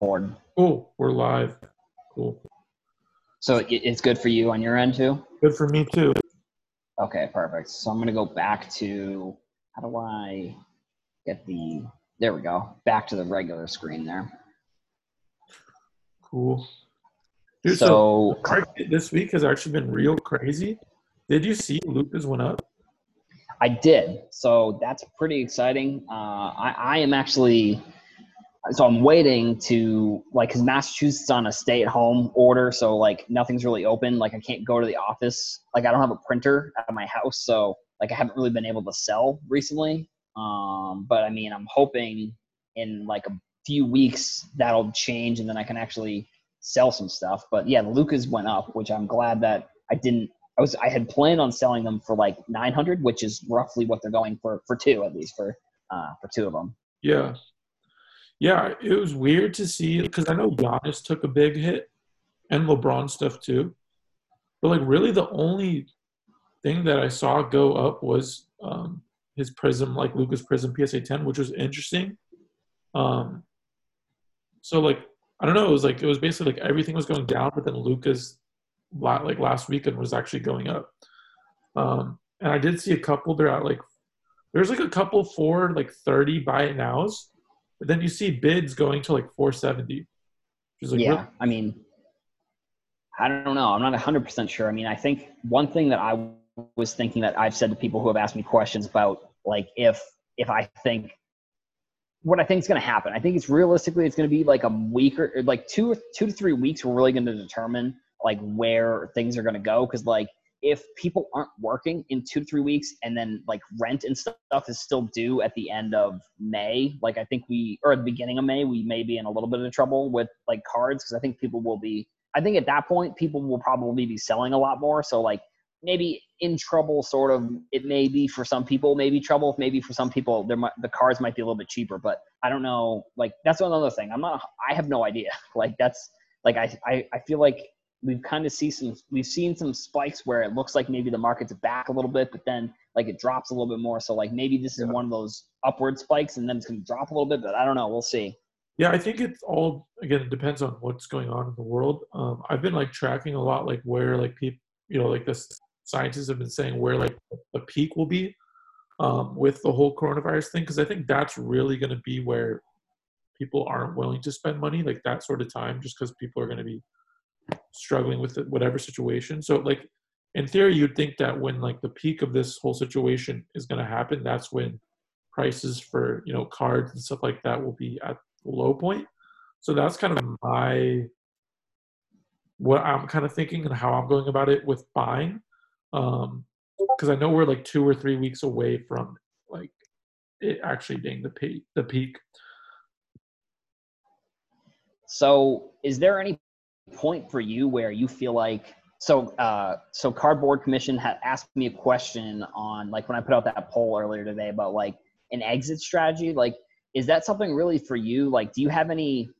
board. Cool. We're live. Cool. So it's good for you on your end too? Good for me too. Okay, perfect. So I'm going to go back to, how do I get the, there we go, back to the regular screen there. Cool. Dude, so, So this week has actually been real crazy. Did you see Luka's went up? I did. So that's pretty exciting. Uh, I, I am actually, so I'm waiting to like, cause Massachusetts on a stay at home order. So like nothing's really open. Like I can't go to the office. Like I don't have a printer at my house. So like I haven't really been able to sell recently. Um, but I mean, I'm hoping in like a few weeks that'll change and then I can actually sell some stuff. But yeah, the Lukas went up, which I'm glad that I didn't I was I had planned on selling them for like 900, which is roughly what they're going for for two at least for uh for two of them. Yeah. Yeah, it was weird to see because I know Giannis took a big hit and LeBron stuff too. But like really the only thing that I saw go up was um his Prizm, like Luka's Prizm PSA 10, which was interesting. Um so like I don't know, it was like it was basically like everything was going down, but then Luka's like last weekend was actually going up. Um and I did see a couple they're at like there's like a couple for like 30 buy it nows, but then you see bids going to like 470. Which is like yeah, really- I mean, I don't know. I'm not 100 percent sure. I mean, I think one thing that I was thinking that I've said to people who have asked me questions about, like if if I think what I think is going to happen. I think it's realistically it's going to be like a week or like two or two to three weeks. We're really going to determine like where things are going to go because like if people aren't working in two to three weeks and then like rent and stuff is still due at the end of May, like I think we or at the beginning of May, we may be in a little bit of trouble with like cards because I think people will be. I think at that point people will probably be selling a lot more. So like maybe in trouble sort of it may be for some people maybe trouble maybe for some people there might the cards might be a little bit cheaper but i don't know like that's another thing i'm not i have no idea like that's like i i, I feel like we've kind of see some we've seen some spikes where it looks like maybe the market's back a little bit but then like it drops a little bit more so like maybe this is Yeah. one of those upward spikes and then it's going to drop a little bit but i don't know we'll see Yeah, I think it's all again. It depends on what's going on in the world. Um, I've been like tracking a lot, like where like people, you know, like the scientists have been saying where like the peak will be um, with the whole coronavirus thing, because I think that's really going to be where people aren't willing to spend money, like that sort of time, just because people are going to be struggling with whatever situation. So like in theory, you'd think that when like the peak of this whole situation is going to happen, that's when prices for you know cards and stuff like that will be at low point. So that's kind of my what I'm kind of thinking and how I'm going about it with buying, um, because I know we're like two or three weeks away from like it actually being the peak. The peak. So, is there any point for you where you feel like so? Uh, so, Cardboard Commission had asked me a question on like when I put out that poll earlier today about like an exit strategy. Like, is that something really for you? Like, do you have any?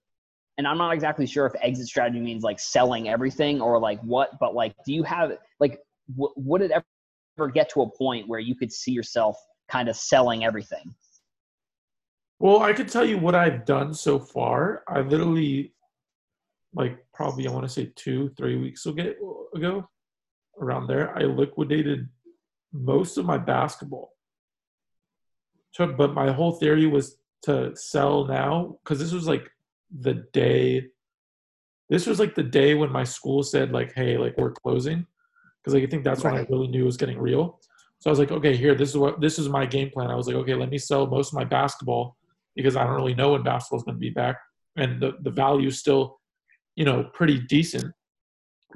And I'm not exactly sure if exit strategy means like selling everything or like what, but like, do you have like w- would it ever get to a point where you could see yourself kind of selling everything? Well, I could tell you what I've done so far. I literally, like, probably I want to say two, three weeks ago, around there, I liquidated most of my basketball. But my whole theory was to sell now because this was like the day. This was like the day when my school said like, "Hey, like we're closing," because like, I think that's when I really knew it was getting real. So I was like, "Okay, here, this is what this is my game plan." I was like, "Okay, let me sell most of my basketball." because I don't really know when basketball is going to be back, and the the value still, you know, pretty decent.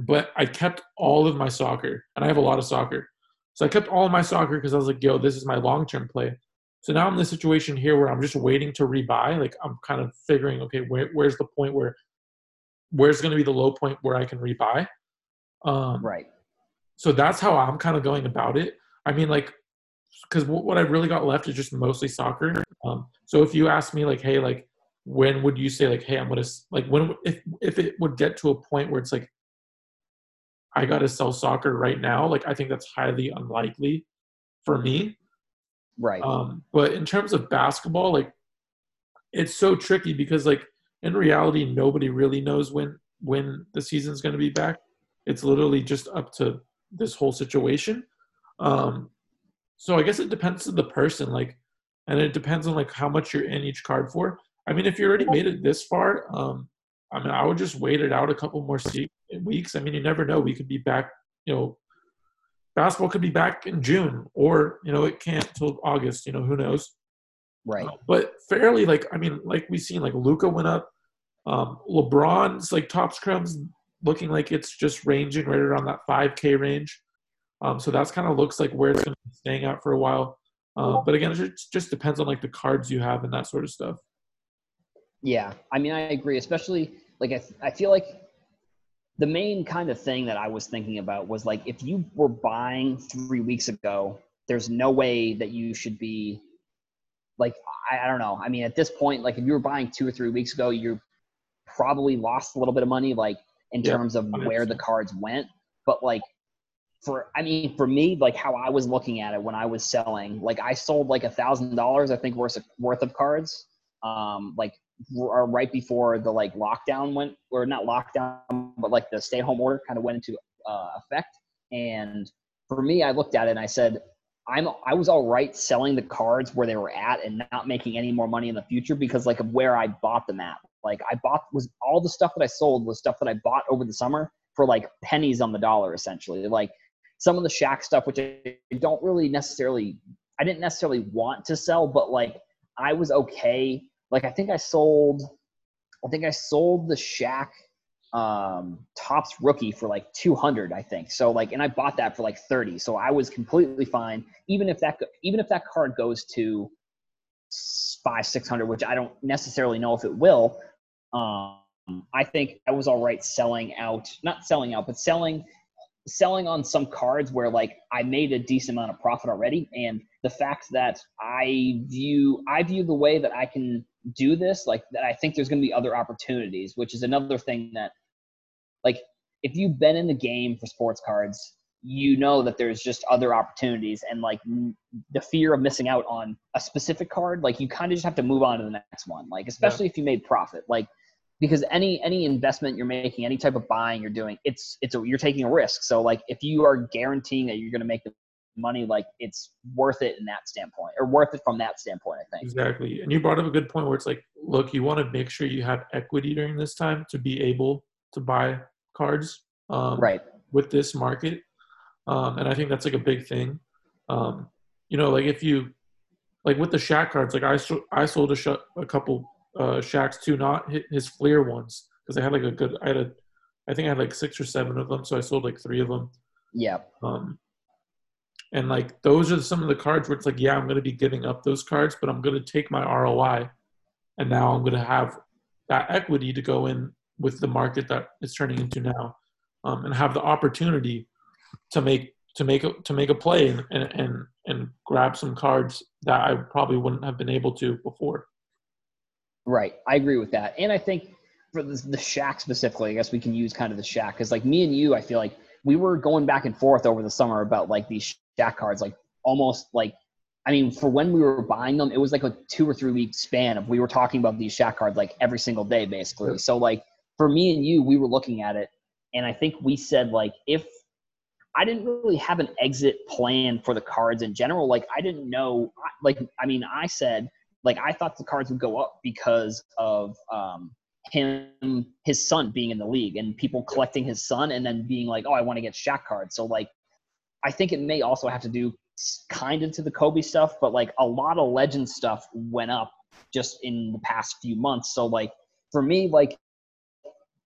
But I kept all of my soccer, and I have a lot of soccer, so I kept all of my soccer because I was like, "Yo, this is my long term play." So now I'm in the situation here where I'm just waiting to rebuy. Like I'm kind of figuring, okay, where, where's the point where, where's going to be the low point where I can rebuy? Um, Right. so that's how I'm kind of going about it. I mean, like, because what I really got left is just mostly soccer. Um, so if you ask me, like, hey, like, when would you say, like, hey, I'm gonna like, when if if it would get to a point where it's like, I got to sell soccer right now, like, I think that's highly unlikely for me. Right. Um, but in terms of basketball, like, it's so tricky because like in reality, nobody really knows when when the season's going to be back. It's literally just up to this whole situation. Um, so I guess it depends on the person, like, and it depends on like how much you're in each card for. I mean, if you already made it this far, um, I mean, I would just wait it out a couple more weeks. I mean, you never know. We could be back. You know, basketball could be back in June, or you know, it can't till August. You know, who knows? Right. Uh, but fairly, like I mean, like we've seen, like Luca went up. Um, LeBron's like Topps Chromes looking like it's just ranging right around that 5K range. Um, so that's kind of looks like where it's going to be staying out for a while. Uh, but again, it just depends on like the cards you have and that sort of stuff. Yeah, I mean, I agree. Especially like I, I feel like the main kind of thing that I was thinking about was like if you were buying three weeks ago, there's no way that you should be like I, I don't know. I mean, at this point, like if you were buying two or three weeks ago, you probably lost a little bit of money, like in yeah, terms of 100%. where the cards went. But like for I mean, for me, like how I was looking at it when I was selling, like I sold like a thousand dollars, I think worth of, worth of cards, um, like right before the like lockdown went, or not lockdown, but like the stay home order kind of went into uh, effect. And for me, I looked at it and I said, I'm I was all right selling the cards where they were at and not making any more money in the future because like of where I bought them at. Like I bought was all the stuff that I sold was stuff that I bought over the summer for like pennies on the dollar essentially. Like some of the Shaq stuff, which I don't really necessarily I didn't necessarily want to sell, but like I was okay. Like I think I sold I think I sold the Shaq um Topps rookie for like 200 i think. So like and i bought that for like 30 so i was completely fine. Even if that even if that card goes to five 600 which i don't necessarily know if it will um i think i was all right selling out not selling out but selling selling on some cards where like i made a decent amount of profit already and the fact that i view i view the way that i can do this like that i think there's going to be other opportunities which is another thing that like if you've been in the game for sports cards you know that there's just other opportunities and like the fear of missing out on a specific card like you kind of just have to move on to the next one like especially yeah. if you made profit like because any any investment you're making any type of buying you're doing it's it's a, you're taking a risk. So like if you are guaranteeing that you're going to make the money like it's worth it in that standpoint or worth it from that standpoint i think. Exactly. And you brought up a good point where it's like look you want to make sure you have equity during this time to be able to buy cards um, right. with this market. Um, and i think that's like a big thing. Um, you know like if you like with the Shaq cards like i, I sold a, sh- a couple uh Shaq's too not his Fleer ones because I had like a good I had a I think I had like six or seven of them so I sold like three of them yeah um and like those are some of the cards where it's like yeah I'm gonna be giving up those cards but I'm gonna take my ROI and now I'm gonna have that equity to go in with the market that it's turning into now, um, and have the opportunity to make to make a, to make a play and, and and grab some cards that I probably wouldn't have been able to before. Right, I agree with that, and I think for the, the Shaq specifically, I guess we can use kind of the Shaq because like me and you, I feel like we were going back and forth over the summer about like these Shaq cards, like almost like I mean, for when we were buying them, it was like a two or three week span of we were talking about these Shaq cards like every single day, basically. So like for me and you, we were looking at it, and I think we said like if I didn't really have an exit plan for the cards in general. Like I didn't know. Like I mean, I said like I thought the cards would go up because of um, him, his son being in the league, and people collecting his son, and then being like, oh, I want to get Shaq cards. So like, I think it may also have to do kind of to the Kobe stuff, but like a lot of legend stuff went up just in the past few months. So like for me, like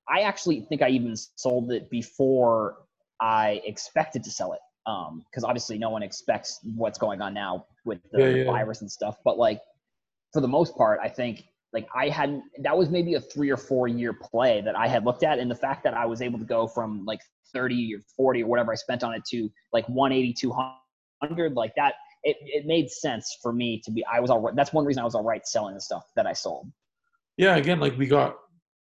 I actually think I even sold it before I expected to sell it. Um, Because obviously, no one expects what's going on now with the, yeah, yeah. virus and stuff. But like, for the most part, I think like I had that was maybe a three or four year play that I had looked at, and the fact that I was able to go from like 30 or 40 or whatever I spent on it to like 180, 200, like that, it, it made sense for me to be. I was all right. That's one reason I was all right selling the stuff that I sold. Yeah, again, like we got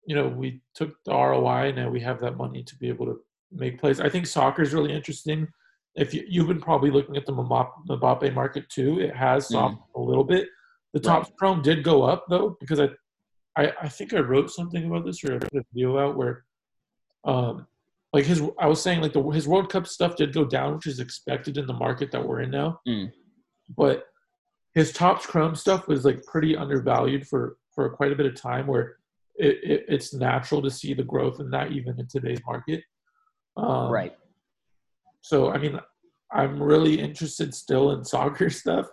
you know, we took the ROI. and Now we have that money to be able to make plays. I think soccer is really interesting. If you, you've been probably looking at the Mbappe market too, it has mm-hmm. softened mm. a little bit. The top right. chrome did go up though because I, I, I think I wrote something about this or I put a video out where, um, like his I was saying like the his World Cup stuff did go down, which is expected in the market that we're in now. Mm. But his Topps Chrome stuff was like pretty undervalued for for quite a bit of time, where it, it it's natural to see the growth in that even in today's market. Um, right. So I mean, I'm really interested still in soccer stuff.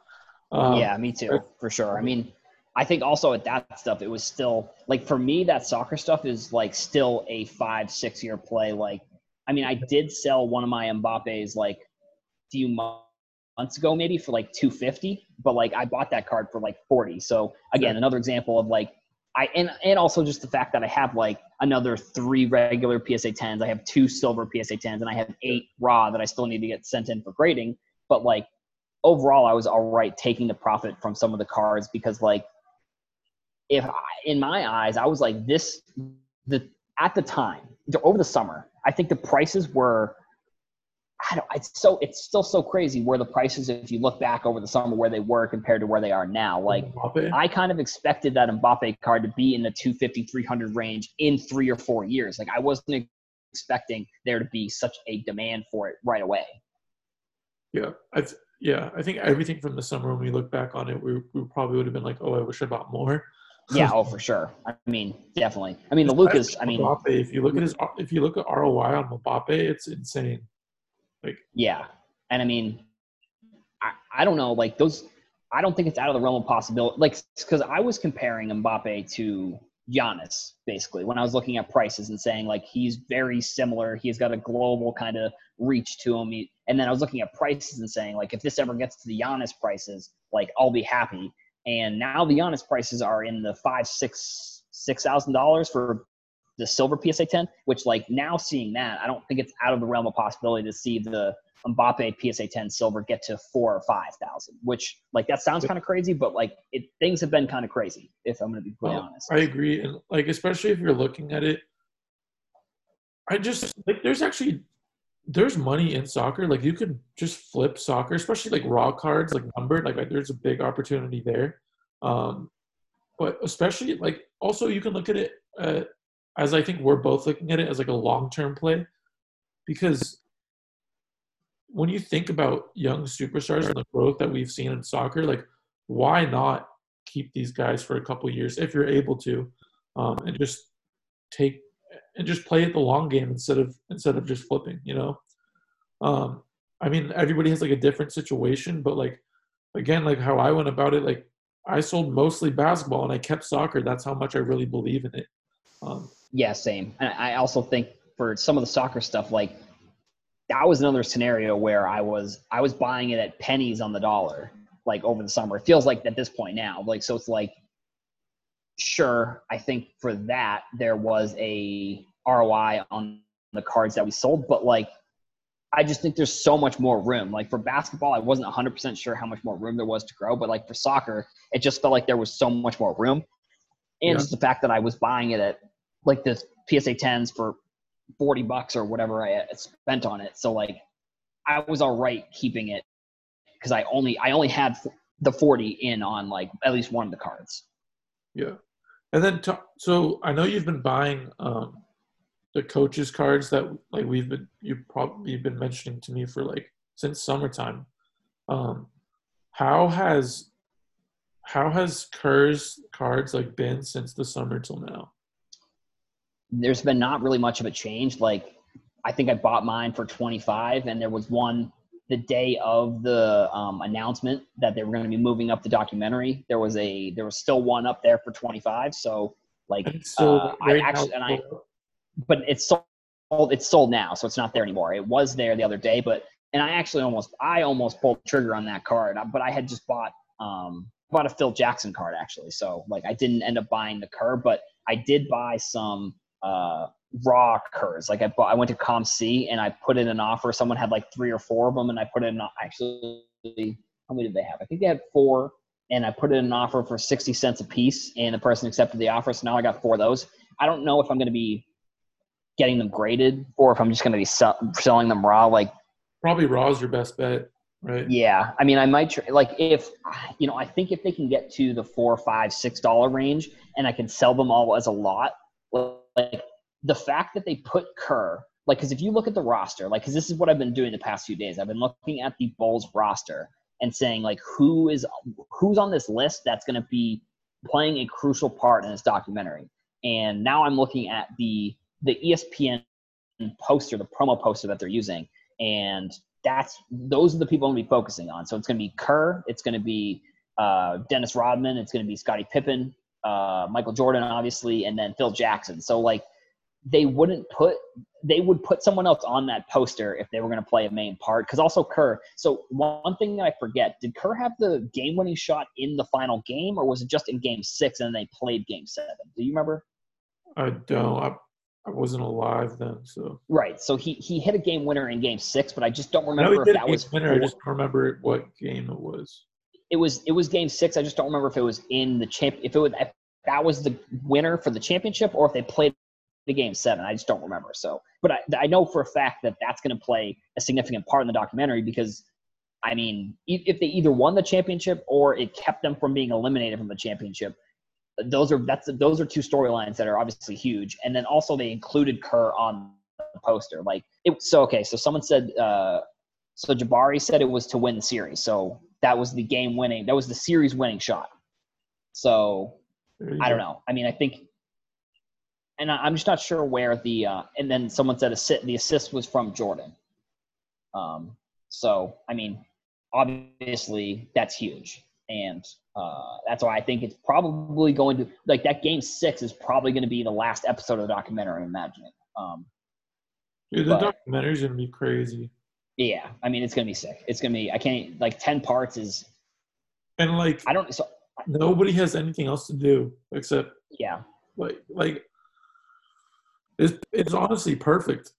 Um, yeah, me too, for sure. I mean, I think also at that stuff, it was still like for me, that soccer stuff is like still a five, six year play. Like, I mean, I did sell one of my Mbappe's like a few months ago, maybe for like 250, but like I bought that card for like 40. So again, another example of like, I, and, and also just the fact that I have like another three regular PSA 10s. I have two silver PSA 10s and I have eight raw that I still need to get sent in for grading. But like overall, I was all right taking the profit from some of the cards because like if I, in my eyes, I was like this the at the time over the summer, I think the prices were. I don't, it's so it's still so crazy where the prices, if you look back over the summer, where they were compared to where they are now. Like Mbappe? I kind of expected that Mbappe card to be in the 250, 300 range in three or four years. Like I wasn't expecting there to be such a demand for it right away. Yeah, I th- yeah, I think everything from the summer when we look back on it, we, we probably would have been like, oh, I wish I bought more yeah, oh for sure. I mean, definitely. I mean, the Lukas. I mean, Mbappe, if you look at his, if you look at ROI on Mbappe, it's insane. Like, yeah, and I mean, I, I don't know, like those. I don't think it's out of the realm of possibility. Like, because I was comparing Mbappe to Giannis basically when I was looking at prices and saying like he's very similar. He's got a global kind of reach to him. He, and then I was looking at prices and saying like if this ever gets to the Giannis prices, like I'll be happy and now the Giannis prices are in the five, six, six thousand dollars for the silver PSA 10. Which, like now seeing that, I don't think it's out of the realm of possibility to see the Mbappe PSA 10 silver get to four or five thousand. Which, like, that sounds kind of crazy, but like, it things have been kind of crazy. If I'm going to be completely well, honest, I agree, and like, especially if you're looking at it, I just like there's actually there's money in soccer. Like you could just flip soccer, especially like raw cards, like numbered. Like, there's a big opportunity there. Um, but especially like also you can look at it uh, as I think we're both looking at it as like a long term play, because when you think about young superstars and the growth that we've seen in soccer, like why not keep these guys for a couple years if you're able to, um, and just take and just play it the long game instead of instead of just flipping. You know, um, I mean, everybody has like a different situation, but like again, like how I went about it, like I sold mostly basketball and I kept soccer. That's how much I really believe in it. Um, yeah, same. And I also think for some of the soccer stuff, like that was another scenario where I was I was buying it at pennies on the dollar, like over the summer. It feels like at this point now, like so it's like sure, I think for that there was a ROI on the cards that we sold, but like I just think there's so much more room. Like for basketball, I wasn't 100% sure how much more room there was to grow, but like for soccer, it just felt like there was so much more room. And yeah. just the fact that I was buying it at like the PSA 10s for 40 bucks or whatever I spent on it. So like I was all right keeping it because I only I only had the 40 in on like at least one of the cards. Yeah. And then, to, so I know you've been buying um, the coaches cards that like we've been you probably been mentioning to me for like since summertime. Um, how has how has Kerr's cards like been since the summer till now? There's been not really much of a change. Like I think I bought mine for 25, and there was one the day of the um, announcement that they were going to be moving up the documentary, there was a there was still one up there for 25. So like so uh, I actually and I, but it's sold it's sold now, so it's not there anymore. It was there the other day, but and I actually almost I almost pulled the trigger on that card, but I had just bought um bought a Phil Jackson card actually, so like I didn't end up buying the card, but I did buy some uh raw Kerrs. Like I bought, I went to COMC and I put in an offer. Someone had like three or four of them, and I put in actually how many did they have? I think they had four, and I put in an offer for sixty cents a piece, and the person accepted the offer. So now I got four of those. I don't know if I'm going to be getting them graded or if I'm just going to be sell- selling them raw. Like probably raw is your best bet. right? Yeah, I mean, I might tr- like if you know, I think if they can get to the four, five, six dollar range, and I can sell them all as a lot, like the fact that they put Kerr, like, because if you look at the roster, like, because this is what I've been doing the past few days, I've been looking at the Bulls roster and saying like, who is who's on this list that's going to be playing a crucial part in this documentary, and now I'm looking at the the ESPN poster, the promo poster that they're using, and that's those are the people I'm gonna be focusing on. So it's gonna be Kerr, it's gonna be uh, Dennis Rodman, it's gonna be Scottie Pippen, uh, Michael Jordan, obviously, and then Phil Jackson. So like they wouldn't put they would put someone else on that poster if they were going to play a main part because also kerr so one thing that i forget did kerr have the game winning shot in the final game or was it just in game six and they played game seven do you remember I don't. I, I wasn't alive then, so. right so he he hit a game winner in game six but i just don't remember if that was winner. I just don't remember what game it was. it was it was game six. I just don't remember if it was in the champ if it was if that was the winner for the championship or if they played the game seven. I just don't remember. So, but I, I know for a fact that that's going to play a significant part in the documentary because, I mean, if they either won the championship or it kept them from being eliminated from the championship, those are that's those are two storylines that are obviously huge. And then also they included Kerr on the poster. Like it. So okay, so someone said. uh so Jabari said it was to win the series. So that was the game winning. That was the series winning shot. So I don't know. I mean, I think, and I- I'm just not sure where the. Uh, and then someone said assi- the assist was from Jordan. Um. So I mean, obviously that's huge, and uh, that's why I think it's probably going to like that game six is probably going to be the last episode of the documentary. I'm imagining. Um. Dude, the but- documentary's gonna be crazy. Yeah. I mean, it's gonna be sick. It's gonna be. I can't like ten parts is. And like I don't. So nobody has anything else to do except yeah. like like it's it's honestly perfect.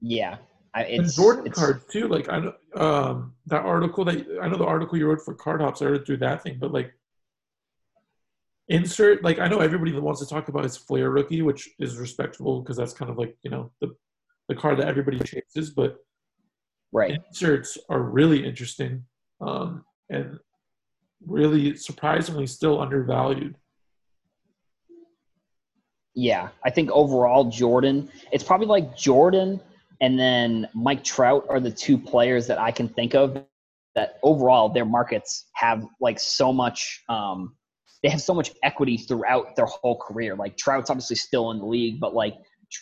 Yeah. I, And Jordan it's, cards too. Like I know um that article that I know the article you wrote for Card Hops. I read through that thing, but like insert like I know everybody that wants to talk about is Fleer rookie, which is respectable because that's kind of like you know the the card that everybody chases. But Right. inserts are really interesting um, and really surprisingly still undervalued. Yeah, I think overall Jordan, it's probably like Jordan and then Mike Trout are the two players that I can think of that overall their markets have like so much um they have so much equity throughout their whole career. Like Trout's obviously still in the league, but like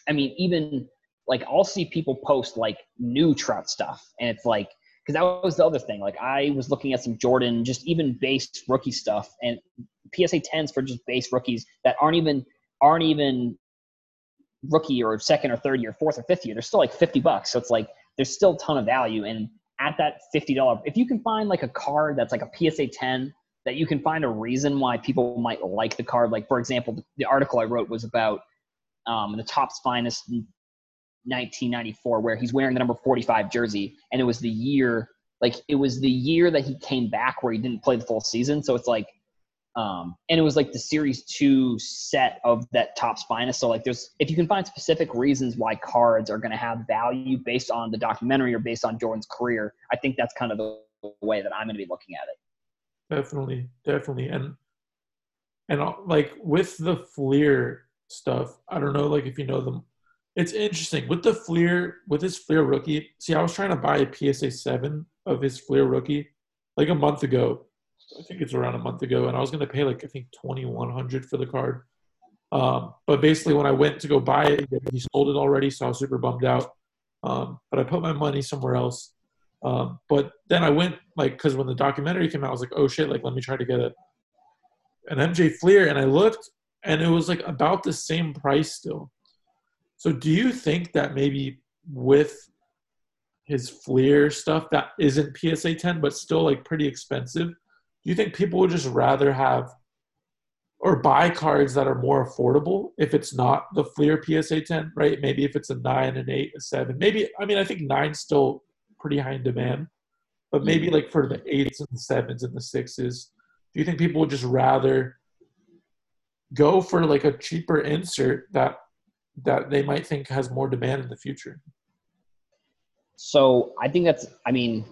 I mean even like I'll see people post like new Trout stuff and it's like because that was the other thing. Like I was looking at some Jordan, just even base rookie stuff and PSA 10s for just base rookies that aren't even aren't even rookie or second or third year, fourth or fifth year. They're still like 50 bucks. So it's like there's still a ton of value. And at that $50, if you can find like a card that's like a PSA 10 that you can find a reason why people might like the card. Like for example, the, article I wrote was about um, the Topps Finest 1994, where he's wearing the number 45 jersey, and it was the year like it was the year that he came back where he didn't play the full season. So it's like um, and it was like the series two set of that Topps Finest. So like there's if you can find specific reasons why cards are going to have value based on the documentary or based on Jordan's career, I think that's kind of the way that I'm going to be looking at it. Definitely, definitely, and and uh, like with the Fleer stuff, I don't know, like if you know them, it's interesting with the Fleer with his Fleer rookie. See, I was trying to buy a PSA seven of his Fleer rookie like a month ago. I think it's around a month ago, and I was gonna pay like I think twenty one hundred for the card. Um, but basically, when I went to go buy it, he sold it already, so I was super bummed out. Um, but I put my money somewhere else. Um, but then I went like because when the documentary came out, I was like, oh shit, like let me try to get a an MJ Fleer, and I looked, and it was like about the same price still. So do you think that maybe with his Fleer stuff that isn't PSA 10 but still like pretty expensive, do you think people would just rather have or buy cards that are more affordable if it's not the Fleer PSA 10, right? Maybe if it's a nine, an eight, a seven. Maybe I mean I think nine's still pretty high in demand, but maybe mm-hmm. like for the eights and the sevens and the sixes, do you think people would just rather go for like a cheaper insert that that they might think has more demand in the future? So I think that's I mean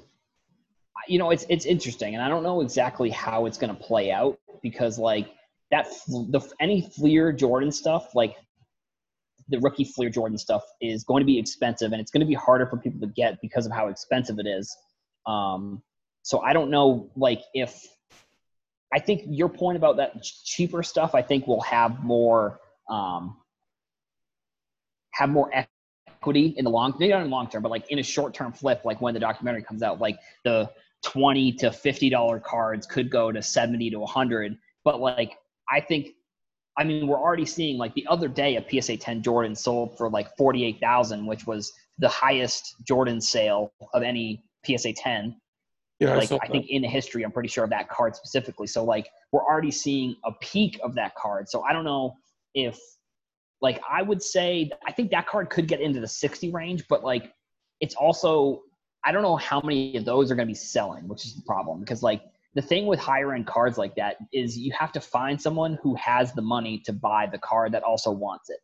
you know, it's it's interesting, and I don't know exactly how it's going to play out because like that the any Fleer Jordan stuff, like the rookie Fleer Jordan stuff, is going to be expensive, and it's going to be harder for people to get because of how expensive it is. Um, so I don't know, like if I think your point about that cheaper stuff, I think will have more um, have more equity in the long, not in the long term, but like in a short term flip, like when the documentary comes out, like the twenty to fifty dollar cards could go to seventy to hundred. But like I think, I mean, we're already seeing like the other day a PSA ten Jordan sold for like forty eight thousand, which was the highest Jordan sale of any PSA ten yeah, like I, I think in the history, I'm pretty sure of that card specifically. So like we're already seeing a peak of that card. So I don't know if like I would say I think that card could get into the 60 range, but like it's also I don't know how many of those are going to be selling, which is the problem because like the thing with higher end cards like that is you have to find someone who has the money to buy the card that also wants it.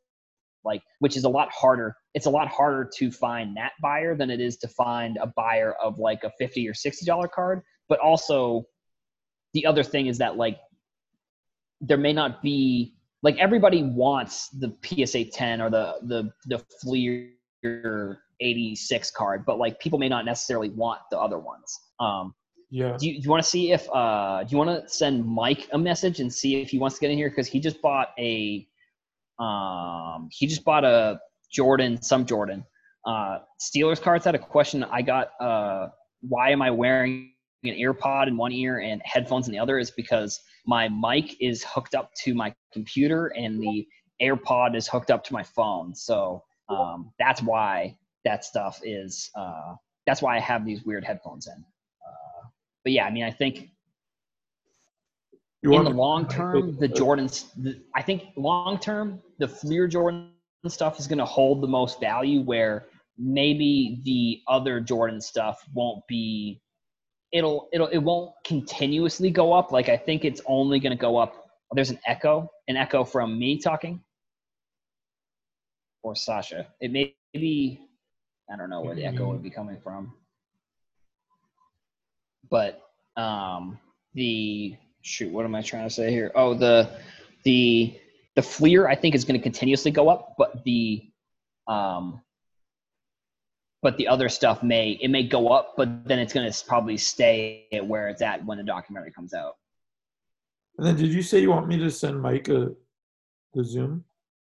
Like which is a lot harder it's a lot harder to find that buyer than it is to find a buyer of like a 50 or 60 dollar card. But also the other thing is that like there may not be like everybody wants the PSA 10 or the the the Fleer 86 card but like people may not necessarily want the other ones um yeah do you, you want to see if uh do you want to send mike a message and see if he wants to get in here because he just bought a um, he just bought a Jordan, some Jordan. Uh, Steelers cards had a question. I got, uh, why am I wearing an earpod in one ear and headphones in the other? Is because my mic is hooked up to my computer and the AirPod is hooked up to my phone. So um, that's why that stuff is. Uh, that's why I have these weird headphones in. Uh, but yeah, I mean, I think in the long term, the Jordans, the, I think long term, the Fleer Jordan stuff is going to hold the most value where maybe the other Jordan stuff won't be it'll it'll it won't continuously go up like I think it's only going to go up there's an echo an echo from me talking or Sasha it may be I don't know where the echo would be coming from but um the shoot, what am I trying to say here? Oh, the the the Fleer I think is going to continuously go up, but the um but the other stuff may it may go up, but then it's going to probably stay at where it's at when the documentary comes out. And then, did you say you want me to send Mike a the Zoom?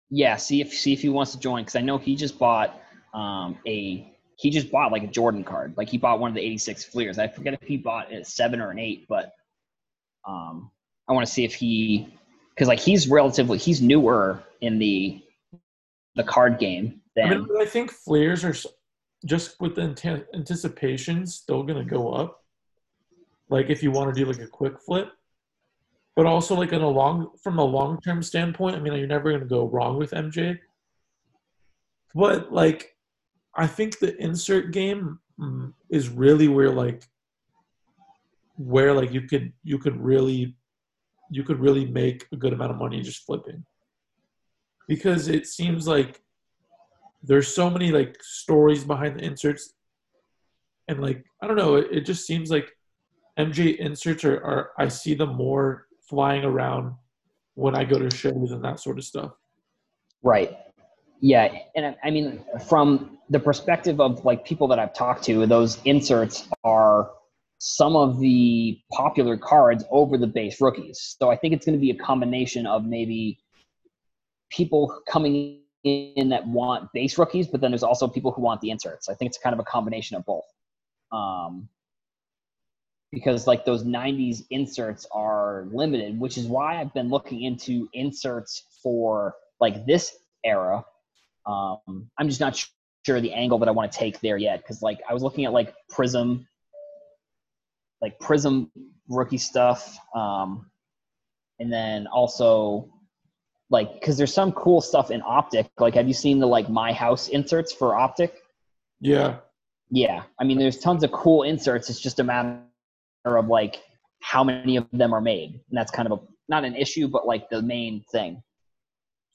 Yeah, see if see if he wants to join because I know he just bought um, a he just bought like a Jordan card. Like he bought one of the '86 Fleers. I forget if he bought a seven or an eight, but um, I want to see if he, because like he's relatively he's newer in the the card game. Than, I, mean, I think Fleers are just with the anticipation still going to go up. Like if you want to do like a quick flip, but also like in a long from a long term standpoint. I mean, you're never going to go wrong with MJ. But like, I think the insert game mm, is really where like where like you could you could really you could really make a good amount of money just flipping because it seems like there's so many like stories behind the inserts and like i don't know it, it just seems like mj inserts are, are i see them more flying around when i go to shows and that sort of stuff right yeah and i mean from the perspective of like people that i've talked to those inserts are some of the popular cards over the base rookies. So I think it's going to be a combination of maybe people coming in that want base rookies, but then there's also people who want the inserts. I think it's kind of a combination of both. Um, because like those 90s inserts are limited, which is why I've been looking into inserts for like this era. Um, I'm just not sure the angle that I want to take there yet. Cause like I was looking at like Prizm like Prizm rookie stuff, um, and then also like because there's some cool stuff in Optic. Like, have you seen the like My House inserts for Optic? Yeah. Yeah, I mean, there's tons of cool inserts. It's just a matter of like how many of them are made, and that's kind of a not an issue, but like the main thing.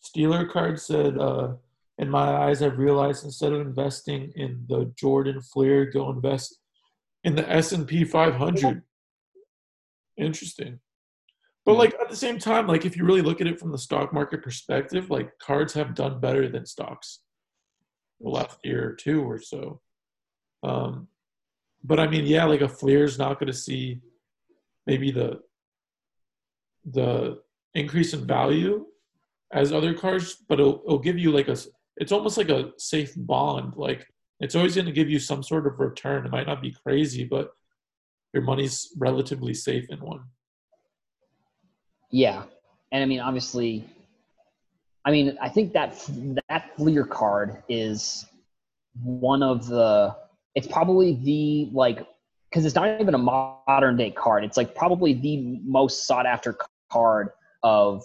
Steeler card said, uh, "In my eyes, I've realized instead of investing in the Jordan Fleer, go invest in the S and P 500. Interesting. But like at the same time, like if you really look at it from the stock market perspective, like cards have done better than stocks the last year or two or so. Um, but I mean, yeah, like a Fleer is not going to see maybe the the increase in value as other cards, but it'll, it'll give you like a. It's almost like a safe bond. Like it's always going to give you some sort of return. It might not be crazy, but your money's relatively safe in one. Yeah, and I mean, obviously, I mean, I think that that Fleer card is one of the. It's probably the like because it's not even a modern day card. It's like probably the most sought after card of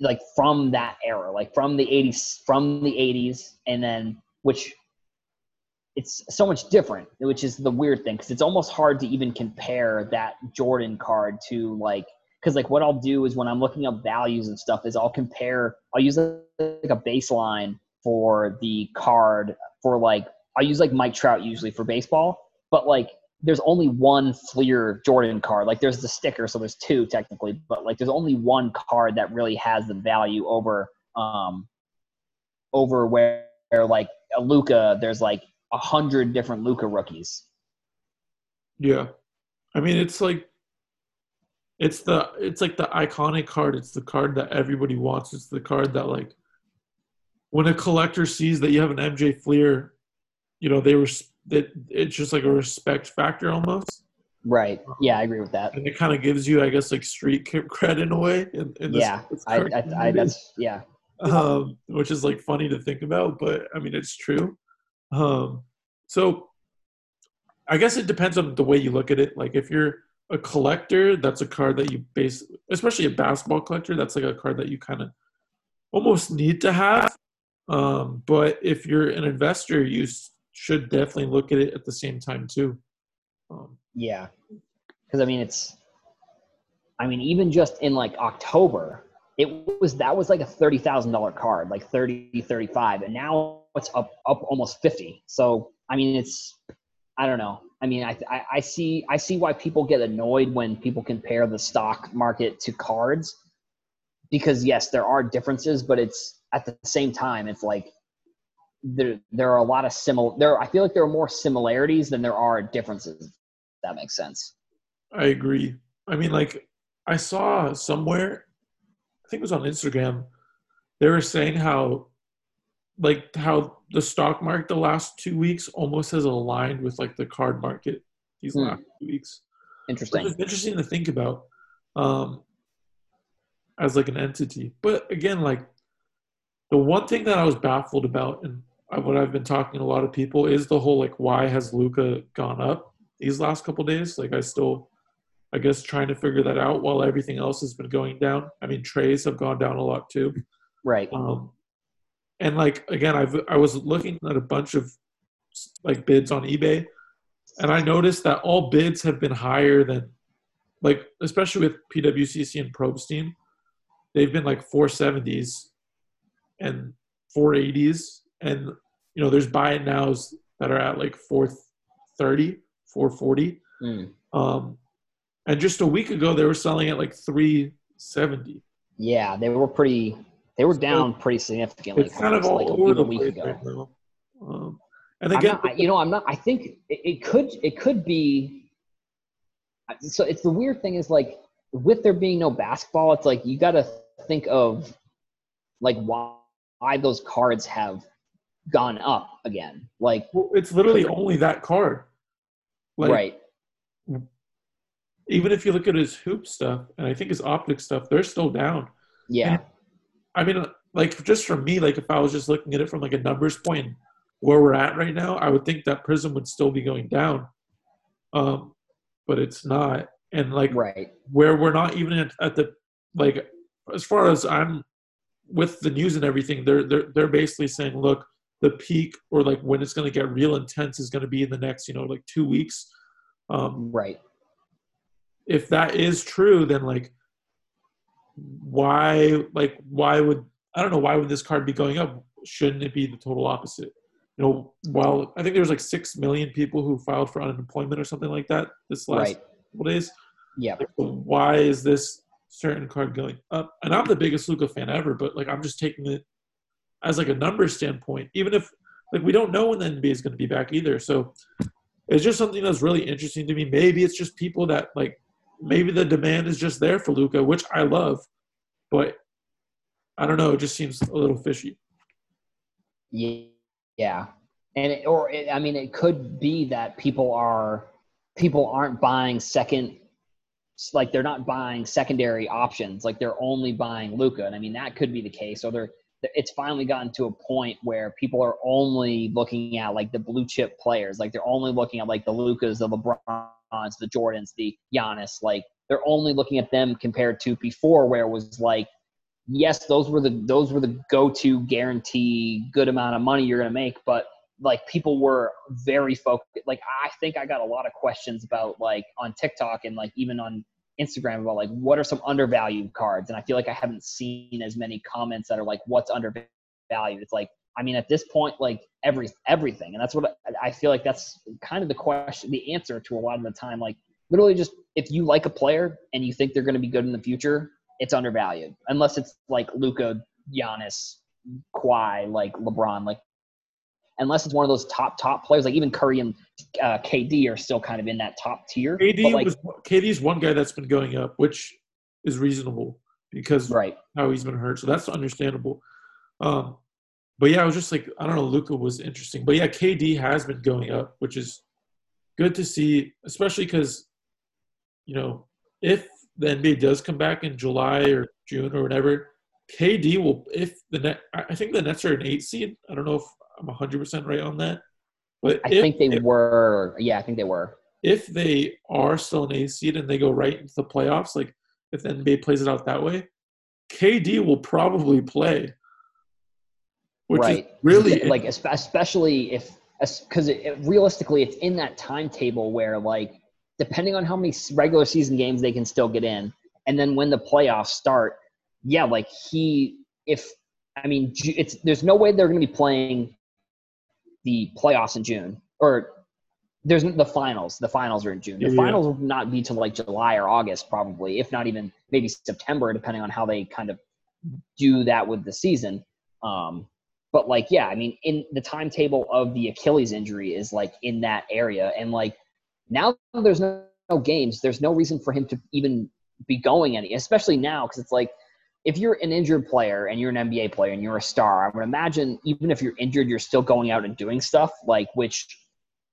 like from that era, like from the 80s, from the 80s, and then which it's so much different, which is the weird thing because it's almost hard to even compare that Jordan card to like because like what I'll do is when I'm looking up values and stuff is I'll compare I'll use like a baseline for the card for like I'll use like Mike Trout usually for baseball, but like there's only one Fleer Jordan card. Like there's the sticker, so there's two technically, but like there's only one card that really has the value over um over where like a Luka, there's like a hundred different Luka rookies. Yeah, I mean it's like it's the it's like the iconic card. It's the card that everybody wants. It's the card that like when a collector sees that you have an MJ Fleer, you know they were that it's just like a respect factor almost. Right. Yeah, I agree with that. And it kind of gives you, I guess, like street cred in a way. In, in yeah, I, I, I, that's yeah. Um, which is like funny to think about, but I mean it's true. Um, so I guess it depends on the way you look at it. Like if you're a collector, that's a card that you base, especially a basketball collector, that's like a card that you kind of almost need to have. Um, but if you're an investor, you should definitely look at it at the same time too. Um, yeah, because I mean it's, I mean even just in like October, it was that was like a thirty thousand dollar card, like 30, 35, and now it's up up almost fifty. So I mean, it's I don't know. I mean, I, I, I see I see why people get annoyed when people compare the stock market to cards, because yes, there are differences, but it's at the same time, it's like there there are a lot of similar. There, I feel like there are more similarities than there are differences. that makes sense. I agree. I mean, like I saw somewhere I think it was on Instagram, they were saying how like how the stock market the last two weeks almost has aligned with like the card market these hmm. last two weeks. Interesting. It's interesting to think about um, as like an entity. But again, like the one thing that I was baffled about and what I've been talking to a lot of people is the whole like why has Luka gone up these last couple days? Like I still I guess trying to figure that out while everything else has been going down. I mean, trays have gone down a lot too. Right. Um, and like again, I've I was looking at a bunch of like bids on eBay, and I noticed that all bids have been higher than, like especially with PWCC and Probstein, they've been like 470s and 480s, and you know there's buy it nows that are at like 430, 440. Mm. Um, and just a week ago, they were selling at like 370. Yeah, they were pretty. They were down pretty significantly. It's kind of all like over the place right now. Um, and again, not, you know, I'm not. I think it, it could. It could be. So it's the weird thing is like with there being no basketball, it's like you got to think of like why, why those cards have gone up again. Like well, it's literally only that card. Like, right even if you look at his hoop stuff and I think his optic stuff, they're still down. Yeah. And, I mean, like just for me, like if I was just looking at it from like a numbers point where we're at right now, I would think that Prizm would still be going down. Um, but it's not. And like right where we're not even at, at the like as far as I'm with the news and everything, they're they're they're basically saying, look, the peak or like when it's going to get real intense is going to be in the next, you know, like two weeks. Um, right if that is true, then like why like why would I don't know why would this card be going up? Shouldn't it be the total opposite? you know, while I think there was like six million people who filed for unemployment or something like that this last Right. couple days. Yeah. Like, why is this certain card going up? And I'm the biggest Luka fan ever, but like I'm just taking it as like a number standpoint. Even if like we don't know when the NBA is going to be back either, so it's just something that's really interesting to me. Maybe it's just people that like maybe the demand is just there for Luka, which I love, but I don't know. It just seems a little fishy. Ye- Yeah, and it, or it, I mean, it could be that people are people aren't buying second, like they're not buying secondary options. Like they're only buying Luka, and I mean that could be the case. Or they're it's finally gotten to a point where people are only looking at like the blue chip players. Like they're only looking at like the Lukas, the LeBrons, the Jordans, the Giannis. Like they're only looking at them compared to before, where it was like yes, those were the those were the go-to guarantee good amount of money you're to make, but like people were very focused. Like I think I got a lot of questions about like on TikTok and like even on Instagram about like what are some undervalued cards, and I feel like I haven't seen as many comments that are like what's undervalued. It's like I mean at this point like every everything, and that's what I, feel like that's kind of the question, the answer to a lot of the time. Like literally just if you like a player and you think they're going to be good in the future, it's undervalued unless it's like Luka, Giannis, Kawhi, like LeBron, like unless it's one of those top top players, like even Curry and uh, KD are still kind of in that top tier. KD like, was KD's one guy that's been going up, which is reasonable because right, how he's been hurt, so that's understandable. Um, but yeah, I was just like, I don't know, Luka was interesting, but yeah, KD has been going up, which is good to see, especially because you know if the NBA does come back in July or June or whatever, KD will if the net. I think the Nets are an eight seed. I don't know if I'm 100 percent right on that, but I if, think they if, were. Yeah, I think they were. if they are still an eight seed and they go right into the playoffs, like if the NBA plays it out that way, KD will probably play. Which right. is really like especially if because realistically it's in that timetable where like depending on how many regular season games they can still get in and then when the playoffs start yeah like he if i mean it's there's no way they're going to be playing the playoffs in june or there's the finals the finals are in june. The Yeah. finals will not be till like july or august probably if not even maybe september depending on how they kind of do that with the season. Um but like yeah i mean in the timetable of the achilles injury is like in that area. And like now there's no, no games there's no reason for him to even be going any especially now because it's like if you're an injured player and you're an nba player and you're a star i would imagine even if you're injured you're still going out and doing stuff like which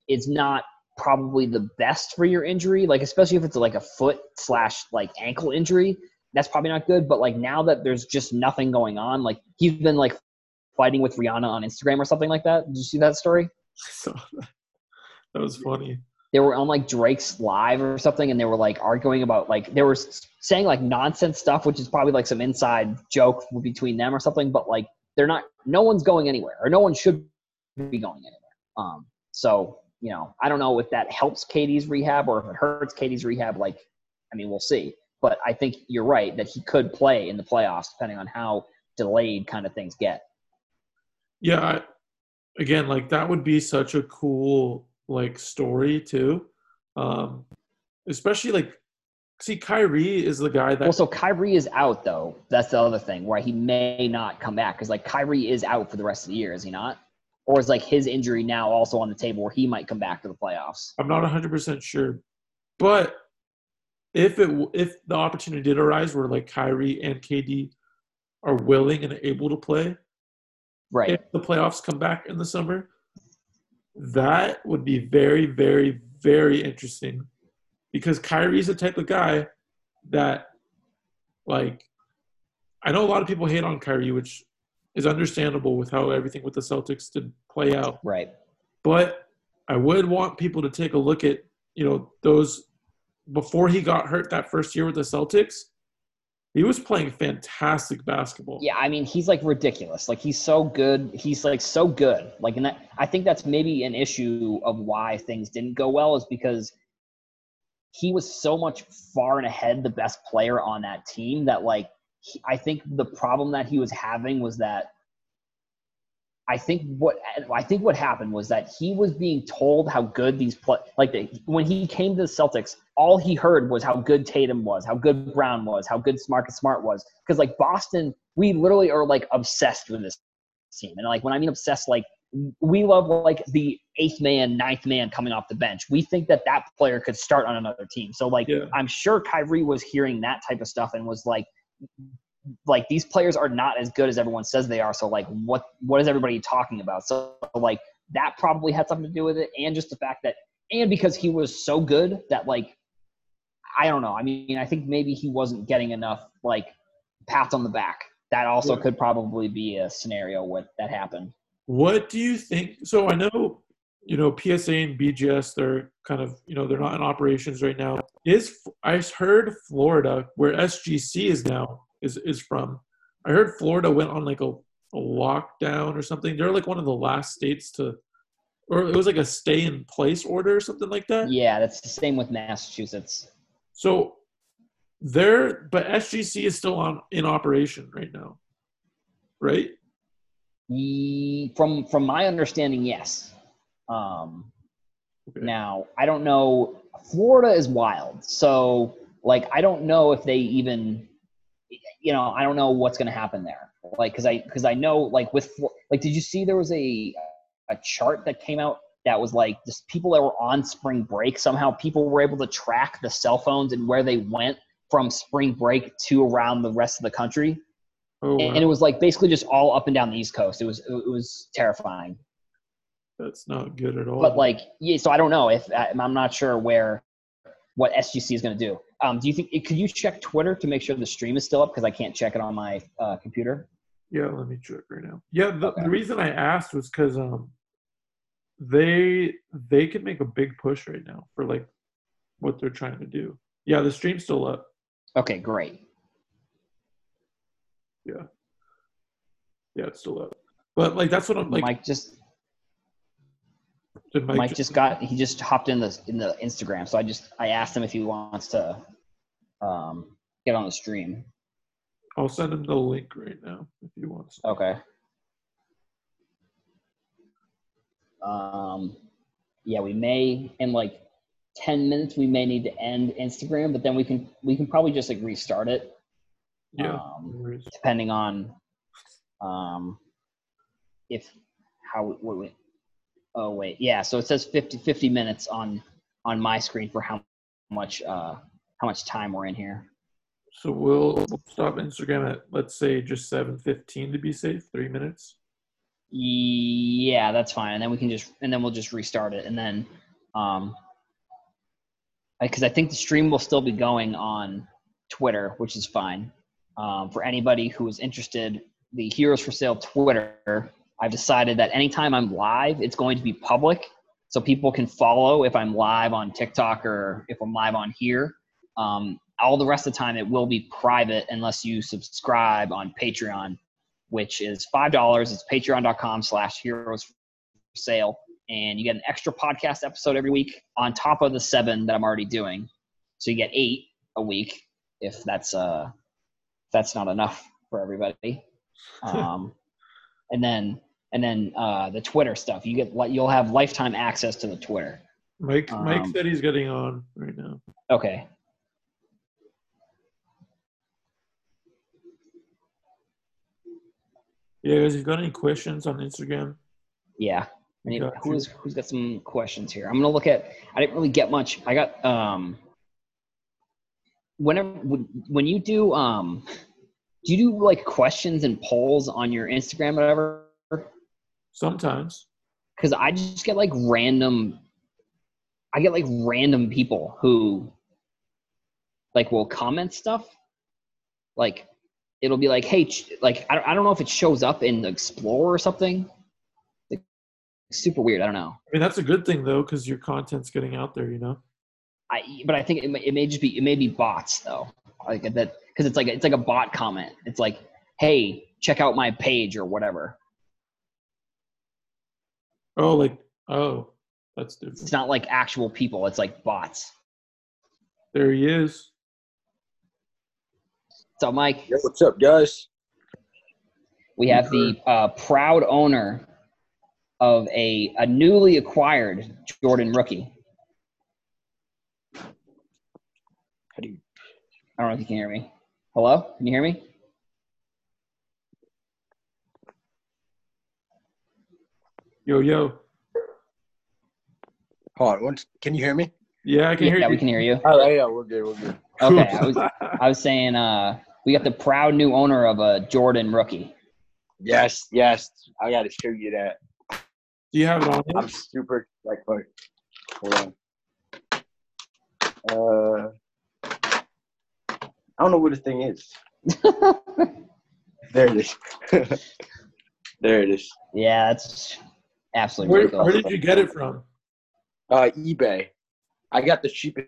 is not probably the best for your injury. Like especially if it's like a foot slash like ankle injury that's probably not good. But like now that there's just nothing going on like he's been like fighting with rihanna on instagram or something like that. Did you see that story? So that was funny. They were on like Drake's live or something, and they were like arguing about like they were saying like nonsense stuff, which is probably like some inside joke between them or something. But like they're not, no one's going anywhere, or no one should be going anywhere. Um, so you know, I don't know if that helps KD's rehab or if it hurts KD's rehab. Like, I mean, we'll see. But I think you're right that he could play in the playoffs depending on how delayed kind of things get. Yeah, I, again, like that would be such a cool like story too. Um, especially like see Kyrie is the guy that Well, so Kyrie is out though. That's the other thing where he may not come back because like Kyrie is out for the rest of the year, is he not? Or is like his injury now also on the table where he might come back to the playoffs? I'm not 100% sure. But if it if the opportunity did arise where like Kyrie and KD are willing and able to play, Right. if the playoffs come back in the summer, that would be very, very, very interesting. Because Kyrie's the type of guy that, like, I know a lot of people hate on Kyrie, which is understandable with how everything with the Celtics did play out. Right. But I would want people to take a look at, you know, those before he got hurt that first year with the Celtics. He was playing fantastic basketball. Yeah, I mean, he's like ridiculous. Like he's so good. He's like so good. Like, and that I think that's maybe an issue of why things didn't go well is because he was so much far and ahead the best player on that team that like he, I think the problem that he was having was that I think what I think what happened was that he was being told how good these play like the, when he came to the Celtics, all he heard was how good Tatum was, how good Brown was, how good Marcus Smart was. Because like Boston, we literally are like obsessed with this team, and like when I mean obsessed, like we love like the eighth man, ninth man coming off the bench. We think that that player could start on another team. So like Yeah. I'm sure Kyrie was hearing that type of stuff and was like like these players are not as good as everyone says they are. So like what what is everybody talking about? So like that probably had something to do with it and just the fact that and because he was so good that like I don't know. I mean, I think maybe he wasn't getting enough like pats on the back. That also Yeah. could probably be a scenario what that happened. What do you think? So I know, you know, PSA and BGS, they're kind of, you know, they're not in operations right now. Is I heard Florida, where SGC is now, is is from. I heard Florida went on like a, a lockdown or something. They're like one of the last states to, or it was like a stay in place order or something like that. Yeah, that's the same with Massachusetts. So they're, but SGC is still on in operation right now, right? From from my understanding, yes. Um, Okay. Now, I don't know. Florida is wild. So, like, I don't know if they even, you know, I don't know what's going to happen there. Like, because I because I know, like, with like, did you see there was a a chart that came out that was like just people that were on spring break somehow people were able to track the cell phones and where they went from spring break to around the rest of the country Oh, wow. and, it was like basically just all up and down the east coast it was it was terrifying that's not good at all. but like yeah so i don't know if I- i'm not sure where what sgc is going to do um do you think could you check twitter to make sure the stream is still up because i can't check it on my uh, computer Yeah, let me check right now. Yeah, the, Okay. the reason I asked was because um, they they could make a big push right now for like what they're trying to do. Yeah, the stream's still up. okay great Yeah, yeah, it's still up. But like that's what I'm like. mike just did mike, Mike, just got he just hopped in the in the instagram so i just i asked him if he wants to um get on the stream I'll send him the link right now if he wants. Okay. Um, yeah, we may in like ten minutes we may need to end Instagram, but then we can we can probably just like restart it. Yeah. Um, depending on um if how what we oh wait yeah so it says 50 50 minutes on on my screen for how much uh how much time we're in here So we'll, we'll stop Instagram at let's say just seven fifteen to be safe. Three minutes. Yeah, that's fine. And then we can just and then we'll just restart it and then um because I think the stream will still be going on Twitter, which is fine. Um, for anybody who is interested, the Heroes for Sale Twitter, I've decided that anytime I'm live, it's going to be public, so people can follow if I'm live on TikTok or if I'm live on here. Um, all the rest of the time, it will be private unless you subscribe on Patreon which is five dollars. It's patreon.com slash heroes for sale. And you get an extra podcast episode every week on top of the seven that I'm already doing. So you get eight a week if that's uh if that's not enough for everybody. Um and then and then uh the Twitter stuff. You get what you'll have lifetime access to the Twitter. Mike Mike Um, said he's getting on right now. Okay. Yeah, guys, if you've got any questions on Instagram, Yeah. I mean, Got who's who's got some questions here? I'm gonna look at. I didn't really get much. I got um. Whenever when, when you do um, do you do like questions and polls on your Instagram or whatever? Sometimes. Because I just get like random. I get like random people who. Like will comment stuff. Like, it'll be like, hey, like I don't, I don't know if it shows up in the Explorer or something. Like, super weird. I don't know. I mean, that's a good thing though, because your content's getting out there. You know. I but I think it may, it may just be it may be bots though, like that because it's like it's like a bot comment. It's like, hey, check out my page or whatever. Oh, like oh, that's different. It's not like actual people. It's like bots. There he is. So Mike, Yo, what's up, guys? we have the uh, proud owner of a, a newly acquired Jordan rookie. How do you? I don't know if you can hear me. Hello? Can you hear me? Yo, yo. Hold on. One, can you hear me? Yeah, I can yeah, hear you. Yeah, we can hear you. Oh, yeah, we're good. We're good. Okay, I was I was saying uh, we got the proud new owner of a Jordan rookie. Yes, yes. I got to show you that. Do you have it on? I'm here? super like, like hold on. Uh, I don't know what the thing is. There it is. there it is. yeah, that's absolutely Where, ridiculous. where did you get it from? Uh, eBay. I got the cheapest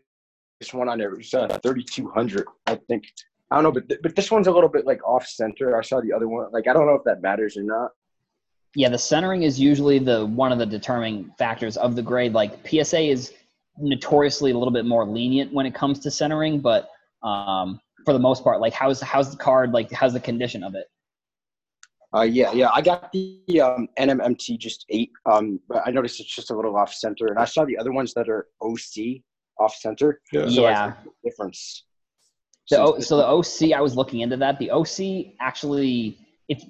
one on there. It was uh, 3200 I think. I don't know, but th- but this one's a little bit like off center. I saw the other one. Like I don't know if that matters or not. Yeah, the centering is usually the one of the determining factors of the grade. Like PSA is notoriously a little bit more lenient when it comes to centering, but um, for the most part, like how's how's the card? Like how's the condition of it? Uh, yeah, yeah. I got the um, NMMT just eight. Um, but I noticed it's just a little off center, and I saw the other ones that are OC off center. Yeah. So Yeah. the difference. The o, so the OC, I was looking into that. The OC actually, if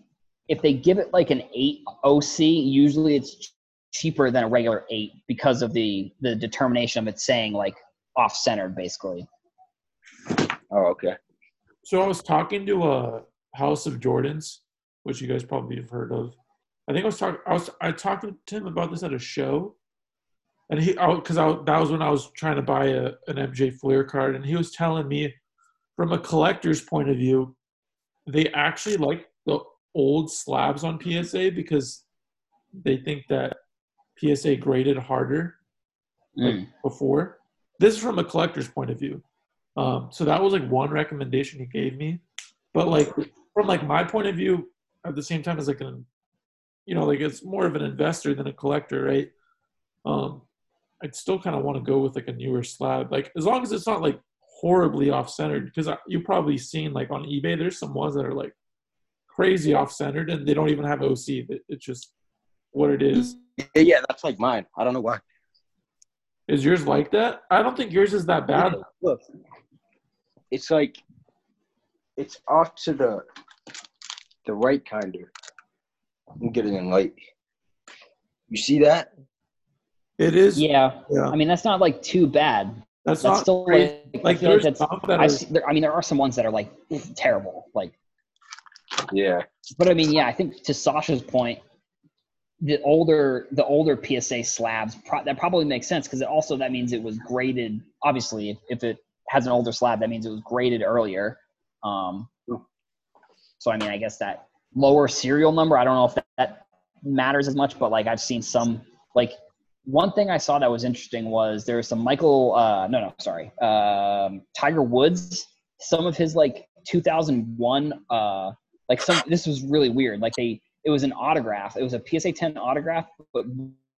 if they give it like an eight OC, usually it's cheaper than a regular eight because of the the determination of it saying like off centered, basically. Oh, okay. So I was talking to a House of Jordans, which you guys probably have heard of. I think I was talking. I was I talked to him about this at a show, and he because I, that was when I was trying to buy a an MJ Flair card, and he was telling me from a collector's point of view, they actually like the old slabs on PSA because they think that PSA graded harder like Mm. before. This is from a collector's point of view. Um, so that was like one recommendation he gave me. But like from like my point of view, at the same time as like an, you know, like it's more of an investor than a collector, right? Um, I'd still kind of want to go with like a newer slab, like as long as it's not like horribly off centered. Because you've probably seen like on eBay, there's some ones that are like crazy off centered and they don't even have OC. It's just what it is. Yeah, yeah, that's like mine. I don't know why. Is yours like that? I don't think yours is that bad. Look, it's like it's off to the the right kind of. I'm getting in light. You see that? It is. Yeah, Yeah. I mean that's not like too bad. That's, That's not still crazy. like, like I like that's. I see. There, I mean, there are some ones that are like terrible. Like, Yeah. but I mean, yeah, I think to Sasha's point, the older the older PSA slabs pro- that probably makes sense because it also that means it was graded. Obviously, if, if it has an older slab, that means it was graded earlier. Um, so I mean, I guess that lower serial number. I don't know if that, that matters as much, but like I've seen some like one thing I saw that was interesting was there was some Michael. Uh, no, no, sorry, um, Tiger Woods. Some of his like 2001. Uh, like some. This was really weird. Like they, it was an autograph. It was a PSA 10 autograph, but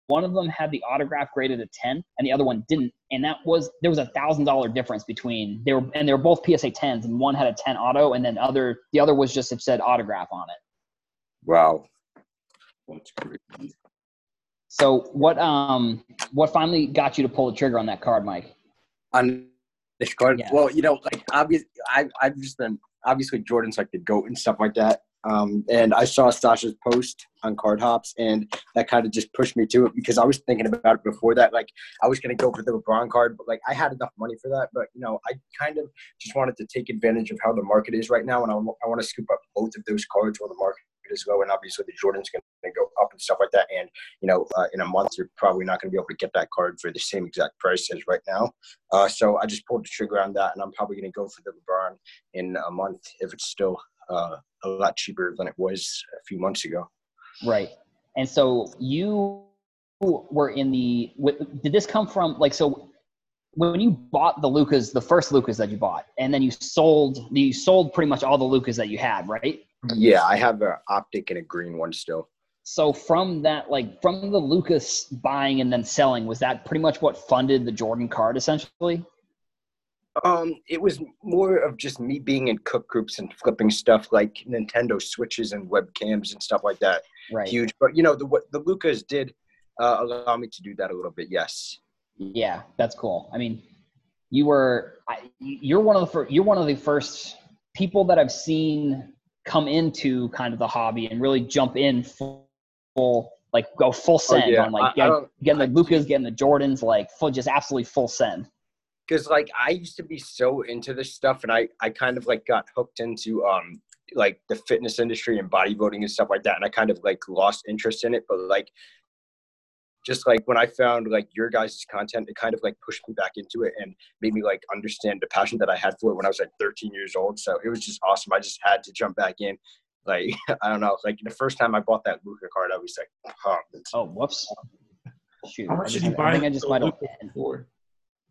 one of them had the autograph graded a 10, and the other one didn't. And that was there was a thousand dollar difference between they were and they were both PSA 10s, and one had a 10 auto, and then other the other was just it said autograph on it. Wow. That's crazy. So what um what finally got you to pull the trigger on that card, Mike? On this card, Yeah. well, you know, like obviously I I've just been obviously Jordan's like the goat and stuff like that. Um, and I saw Sasha's post on Card Hops, and that kind of just pushed me to it because I was thinking about it before that. Like, I was going to go for the LeBron card, but like I had enough money for that. But you know, I kind of just wanted to take advantage of how the market is right now, and I, I want to scoop up both of those cards while the market is low, and obviously the Jordan's going to go up and stuff like that. And you know, uh, in a month, you're probably not going to be able to get that card for the same exact price as right now. Uh, so I just pulled the trigger on that, and I'm probably going to go for the LeBron in a month if it's still uh, a lot cheaper than it was a few months ago. Right. And so you were in the. Did this come from like so? When you bought the Lukas, the first Lukas that you bought, and then you sold, you sold pretty much all the Lukas that you had, right? Yeah, I have an optic and a green one still. So from that, like from the Lukas buying and then selling, was that pretty much what funded the Jordan card essentially? Um, it was more of just me being in cook groups and flipping stuff like Nintendo switches and webcams and stuff like that. Right. huge. But you know, the what the Lukas did uh, allow me to do that a little bit. Yes. Yeah, that's cool. I mean, you were I, you're one of the first, you're one of the first people that I've seen come into kind of the hobby and really jump in full, full like go full send Oh, yeah. on like I- I getting, don't- getting the Lukas, getting the Jordans, like full, just absolutely full send. Because like I used to be so into this stuff, and I I kind of like got hooked into um like the fitness industry and bodybuilding and stuff like that, and I kind of like lost interest in it. But like, just like when I found like your guys' content, it kind of like pushed me back into it and made me like understand the passion that I had for it when I was like 13 years old. So it was just awesome. I just had to jump back in. Like I don't know, like the first time I bought that Luka card, I was like pumped. Oh, whoops. Shoot. How I much just did you had- buy? I think I just might have. Lukas for?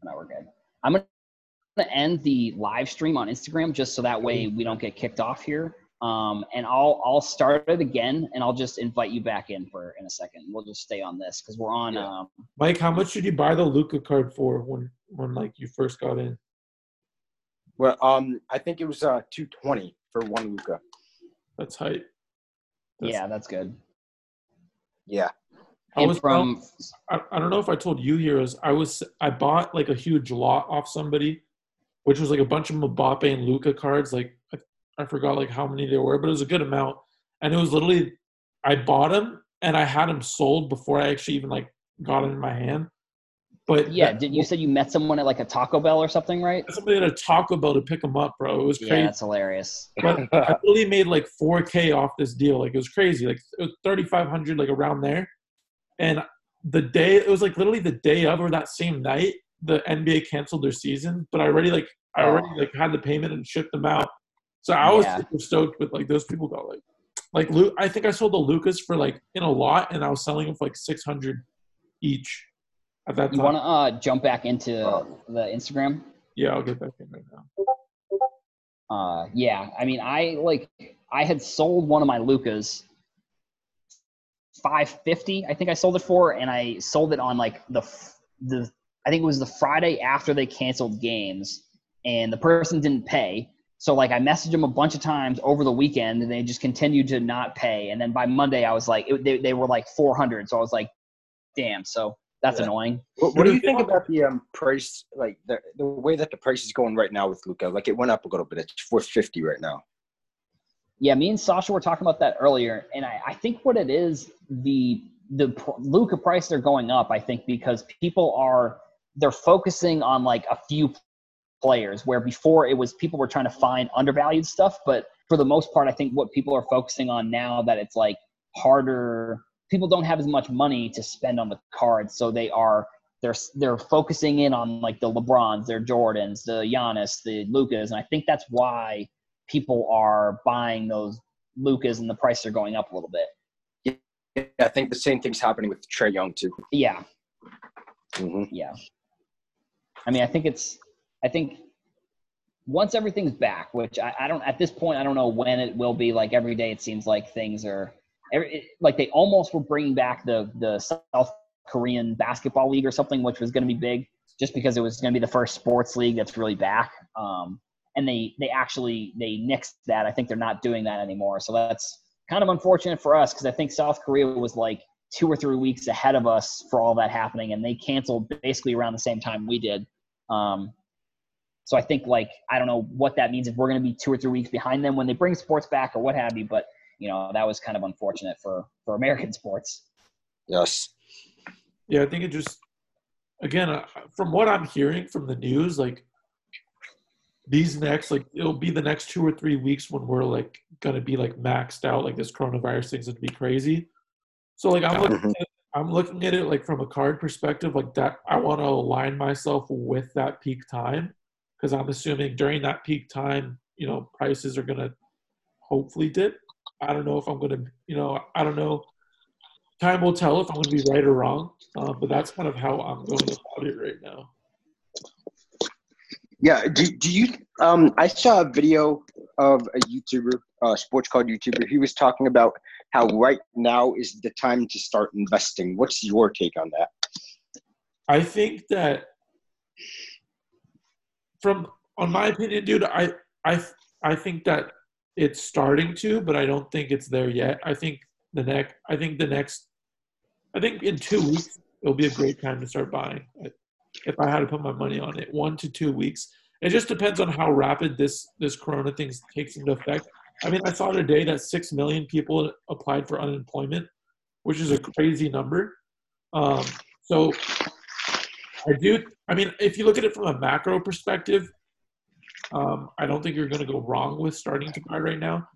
No, we're good. I'm gonna end the live stream on Instagram just so that way we don't get kicked off here. Um, and I'll I'll start it again, and I'll just invite you back in for in a second. We'll just stay on this because we're on. Yeah. Um, Mike, how much did you buy the Luka card for when when like you first got in? Well, um, I think it was uh 220 for one Luka. That's hype. That's- yeah, that's good. Yeah. I was from I, I don't know if I told you here is I was I bought like a huge lot off somebody, which was like a bunch of Mbappe and Luka cards. Like I, I forgot like how many there were, but it was a good amount. And it was literally I bought them and I had them sold before I actually even like got them in my hand. But yeah, that- did you said you met someone at like a Taco Bell or something, right? somebody at a Taco Bell to pick them up, bro. It was Yeah, crazy. that's hilarious. but I really made like 4K off this deal. Like it was crazy. Like it was 3,500, like around there. And the day it was like literally the day of or that same night, the NBA canceled their season. But I already like I already Oh. like had the payment and shipped them out. So I was Yeah. super stoked with like those people got like like Lu I think I sold the Lukas for like in a lot, and I was selling them for like 600 each at that time. You want to uh, jump back into the Instagram? yeah, I'll get back in right now. Uh, yeah, I mean, I like I had sold one of my Lukas, five fifty. I think I sold it for, and I sold it on like the the I think it was the Friday after they canceled games, and the person didn't pay. So like I messaged them a bunch of times over the weekend, and they just continued to not pay. And then by Monday, I was like, it, they they were like four hundred. So I was like, damn. So that's Yeah. annoying. What, what do you think about the um price, like the the way that the price is going right now with Luka? Like it went up a little bit. It's four fifty right now. Yeah, me and Sasha were talking about that earlier, and I, I think what it is the the Luka prices are going up. I think because people are they're focusing on like a few players, where before it was people were trying to find undervalued stuff, but for the most part, I think what people are focusing on now that it's like harder. People don't have as much money to spend on the cards, so they are they're they're focusing in on like the LeBrons, their Jordans, the Giannis, the Lukas, and I think that's why people are buying those Lukas and the prices are going up a little bit. Yeah, I think the same thing's happening with Trae Young too. Yeah, hmm yeah. I mean, I think it's, I think once everything's back, which I, I don't, at this point, I don't know when it will be. Like every day, it seems like things are, every, it- like they almost were bringing back the the South Korean basketball league or something, which was going to be big, just because it was going to be the first sports league that's really back. Um, and they they actually they nixed that. I think they're not doing that anymore. So that's kind of unfortunate for us because I think South Korea was like two or three weeks ahead of us for all that happening, and they canceled basically around the same time we did. Um, so I think like I don't know what that means if we're going to be two or three weeks behind them when they bring sports back or what have you. But you know that was kind of unfortunate for for American sports. Yes. Yeah, I think it just again uh, from what I'm hearing from the news, like these next like it'll be the next two or three weeks when we're like gonna be like maxed out, like this coronavirus thing's gonna be crazy. So like I'm looking Mhm. at, I'm looking at it like from a card perspective, like that I want to align myself with that peak time because I'm assuming during that peak time, you know, prices are gonna hopefully dip. I don't know if I'm gonna, you know, I don't know. Time will tell if I'm gonna be right or wrong, uh, but that's kind of how I'm going about it right now. Yeah. Do, do you? Um, I saw a video of a YouTuber, uh, sports card YouTuber. He was talking about how right now is the time to start investing. What's your take on that? I think that from on my opinion, dude, I I I think that it's starting to, but I don't think it's there yet. I think the next, I think the next, I think in two weeks it'll be a great time to start buying. If I had to put my money on it, one to two weeks. It just depends on how rapid this this Corona thing takes into effect. I mean, I saw today that six million people applied for unemployment, which is a crazy number. Um, so I do. I mean, if you look at it from a macro perspective, um, I don't think you're going to go wrong with starting to buy right now.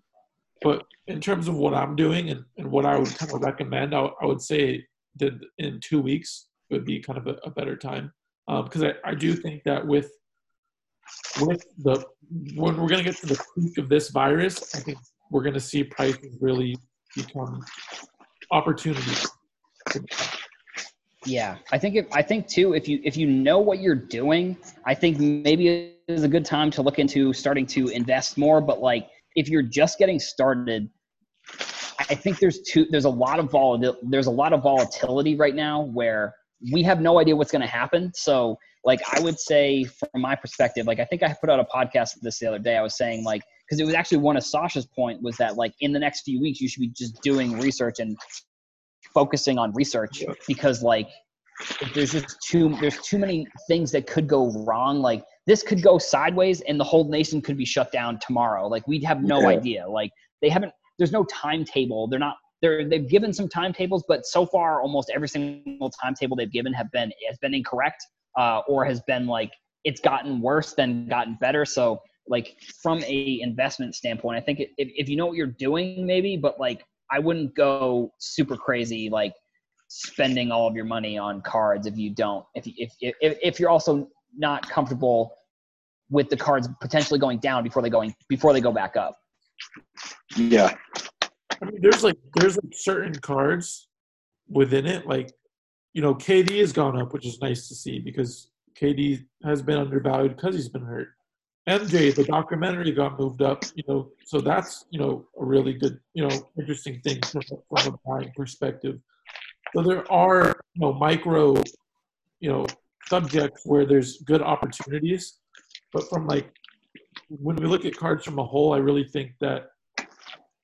But in terms of what I'm doing and, and what I would kind of recommend, I, would say that in two weeks would be kind of a, a better time because um, I, I do think that with with the when we're going to get to the peak of this virus, I think we're going to see prices really become opportunities. Yeah, I think if, I think too if you if you know what you're doing, I think maybe it is a good time to look into starting to invest more. But like if you're just getting started, I think there's two there's a lot of vol there's a lot of volatility right now where we have no idea what's going to happen. So like I would say from my perspective, like I think I put out a podcast this the other day. I was saying like because it was actually one of Sasha's point was that like in the next few weeks you should be just doing research and focusing on research because like there's just too there's too many things that could go wrong. Like this could go sideways and the whole nation could be shut down tomorrow. Like we'd have no idea. Like they haven't there's no timetable. They're not they're they've given some timetables but so far almost every single timetable they've given have been has been incorrect uh, or has been like it's gotten worse than gotten better so like from a investment standpoint i think if, if you know what you're doing maybe but like I wouldn't go super crazy like spending all of your money on cards if you don't if if if, if you're also not comfortable with the cards potentially going down before they going before they go back up. Yeah. I mean, there's like there's like certain cards within it like you know KD has gone up which is nice to see because KD has been undervalued because he's been hurt. MJ, the documentary got moved up, you know, so that's, you know, a really good, you know, interesting thing from, from a buying perspective. So there are, you know, micro, you know, subjects where there's good opportunities, but from like, when we look at cards from a whole, I really think that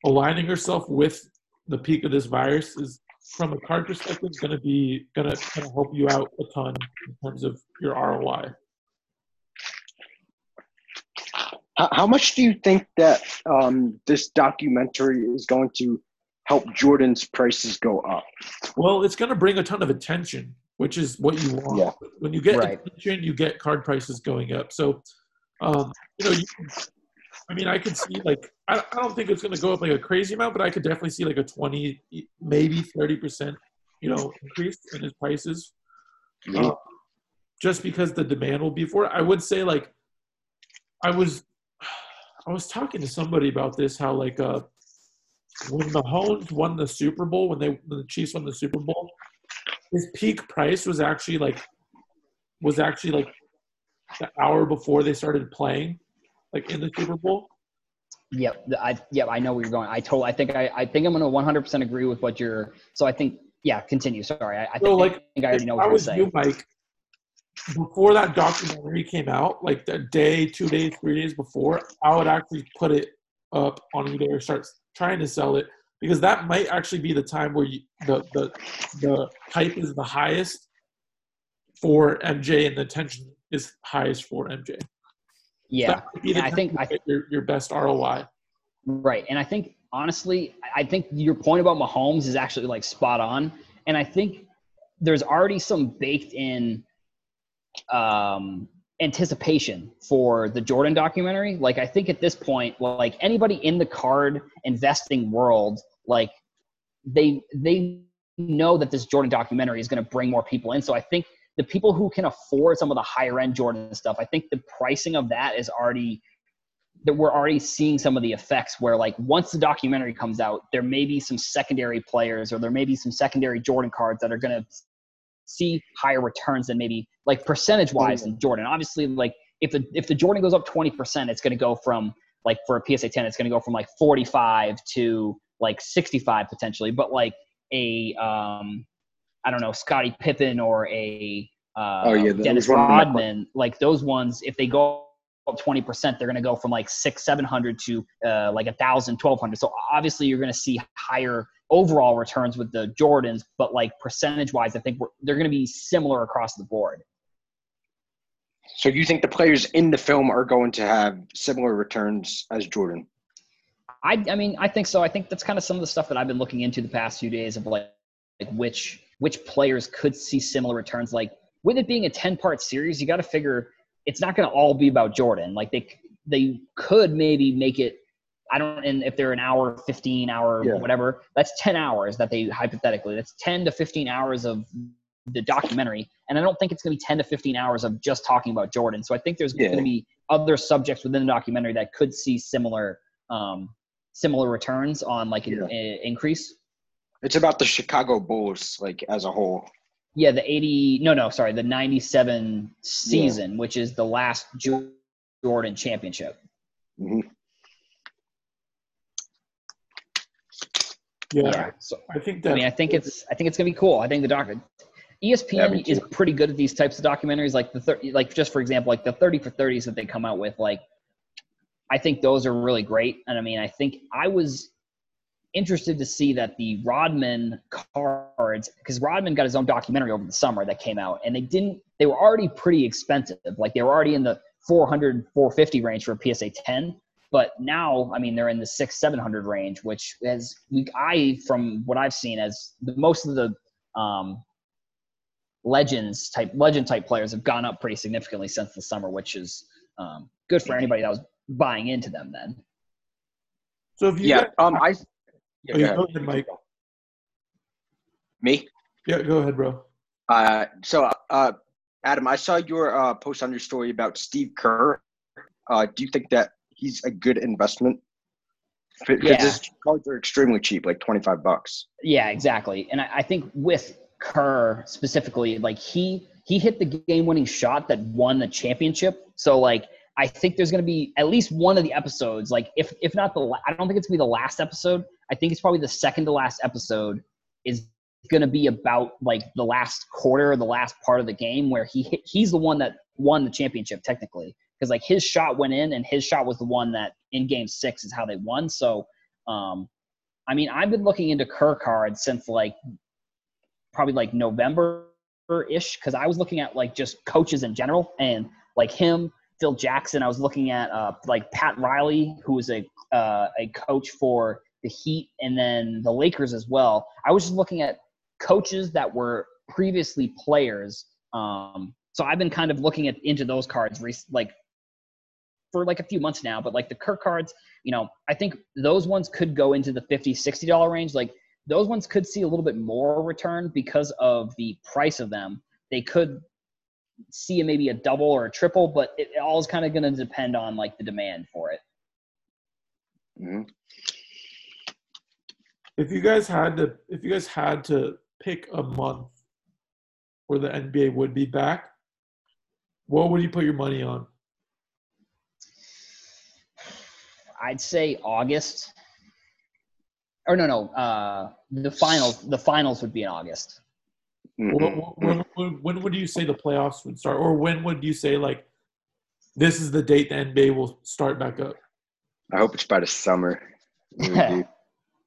aligning yourself with the peak of this virus is, from a card perspective, going to be going to help you out a ton in terms of your ROI. How much do you think that um, this documentary is going to help Jordan's prices go up? Well, it's going to bring a ton of attention, which is what you want. Yeah. When you get Right. attention, you get card prices going up. So, um, you know, you, I mean, I could see like I, I don't think it's going to go up like a crazy amount, but I could definitely see like a twenty, maybe thirty percent, you know, increase in his prices, uh, just because the demand will be for it. I would say like I was I was talking to somebody about this how like uh when Mahomes won the Super Bowl when they when the Chiefs won the Super Bowl, his peak price was actually like was actually like the hour before they started playing, like in the Super Bowl. Yep, I yep, I know where you're going. I totally, I think I I think I'm gonna 100% agree with what you're. So I think yeah, continue. Sorry, I, I think, So, like, I think I already know what I you're was saying. you, Mike, before that documentary came out, like the day, two days, three days before, I would actually put it up on eBay or start trying to sell it because that might actually be the time where you, the the the hype is the highest for MJ and the tension is highest for MJ. Yeah, That would be the and I think I your, your best ROI. Right. And I think honestly, I think your point about Mahomes is actually like spot on. And I think there's already some baked in um anticipation for the Jordan documentary. Like I think at this point, like anybody in the card investing world, like they they know that this Jordan documentary is going to bring more people in. So I think the people who can afford some of the higher end Jordan stuff, I think the pricing of that is already that we're already seeing some of the effects where like once the documentary comes out there may be some secondary players or there may be some secondary jordan cards that are going to see higher returns than maybe like percentage wise in jordan. Obviously like if the if the jordan goes up 20% it's going to go from like for a psa 10 it's going to go from like 45 to like 65 potentially but like a um i don't know scottie pippen or a uh, Oh, yeah, dennis was one of my rodman like those ones if they go up 20% they're going to go from like six 700 to uh, like a thousand 1200 so obviously you're going to see higher overall returns with the Jordans, but like percentage wise, I think they're going to be similar across the board. So you think the players in the film are going to have similar returns as Jordan? I, I mean, I think so. I think that's kind of some of the stuff that I've been looking into the past few days of like, like which which players could see similar returns. Like with it being a ten part series, you got to figure it's not going to all be about Jordan. Like they they could maybe make it. I don't, and if they're an hour, fifteen hour, yeah. whatever, that's ten hours that they hypothetically. That's ten to fifteen hours of the documentary, and I don't think it's going to be ten to fifteen hours of just talking about Jordan. So I think there's yeah. going to be other subjects within the documentary that could see similar um, similar returns on like an yeah. increase. It's about the Chicago Bulls, like as a whole. Yeah, the 80, no, no, sorry, the 97 season, yeah. which is the last Jordan championship. Mm-hmm. Yeah, yeah, so I think that. I mean, I think it's, I think it's gonna be cool. I think the doc, ESPN is pretty good at these types of documentaries, like the, thir- like just for example, like the 30 for 30s that they come out with, like I think those are really great. And I mean, I think I was interested to see that the Rodman cards, because Rodman got his own documentary over the summer that came out, and they didn't, they were already pretty expensive. Like they were already in the 400, 450 range for a PSA 10. But now, I mean, they're in the six, 700 range, which is, I, from what I've seen, as the, most of the um, legends type, legend type players have gone up pretty significantly since the summer, which is um, good for anybody that was buying into them then. So if you yeah, um, I yeah, oh, go, go ahead, Mike. Me? Yeah, go ahead, bro. Uh, so uh, Adam, I saw your uh, post on your story about Steve Kerr. Uh, do you think that he's a good investment? Because yeah. his cards are extremely cheap, like twenty five bucks. Yeah, exactly. And I, I think with Kerr specifically, like he he hit the game winning shot that won the championship. So like I think there's going to be at least one of the episodes, like if if not the, I don't think it's going to be the last episode. I think it's probably the second to last episode is going to be about like the last quarter the last part of the game where he he's the one that won the championship technically because like his shot went in and his shot was the one that in game six is how they won. So, um, I mean, I've been looking into Kerr cards since like probably like November ish because I was looking at like just coaches in general and like him Phil Jackson. I was looking at uh, like Pat Riley, who was a uh, a coach for the Heat and then the Lakers as well. I was just looking at coaches that were previously players. Um, so I've been kind of looking at into those cards, like for like a few months now. But like the Kirk cards, you know, I think those ones could go into the 50 60 dollar range. Like those ones could see a little bit more return because of the price of them. They could see maybe a double or a triple, but it, all is kind of going to depend on like the demand for it. Mm-hmm. If you guys had to, if you guys had to pick a month where the NBA would be back, what would you put your money on? I'd say August. Or no, no, uh, the finals. The finals would be in August. Mm-hmm. When, when, when, would you say the playoffs would start, or when would you say like this is the date the NBA will start back up? I hope it's by the summer.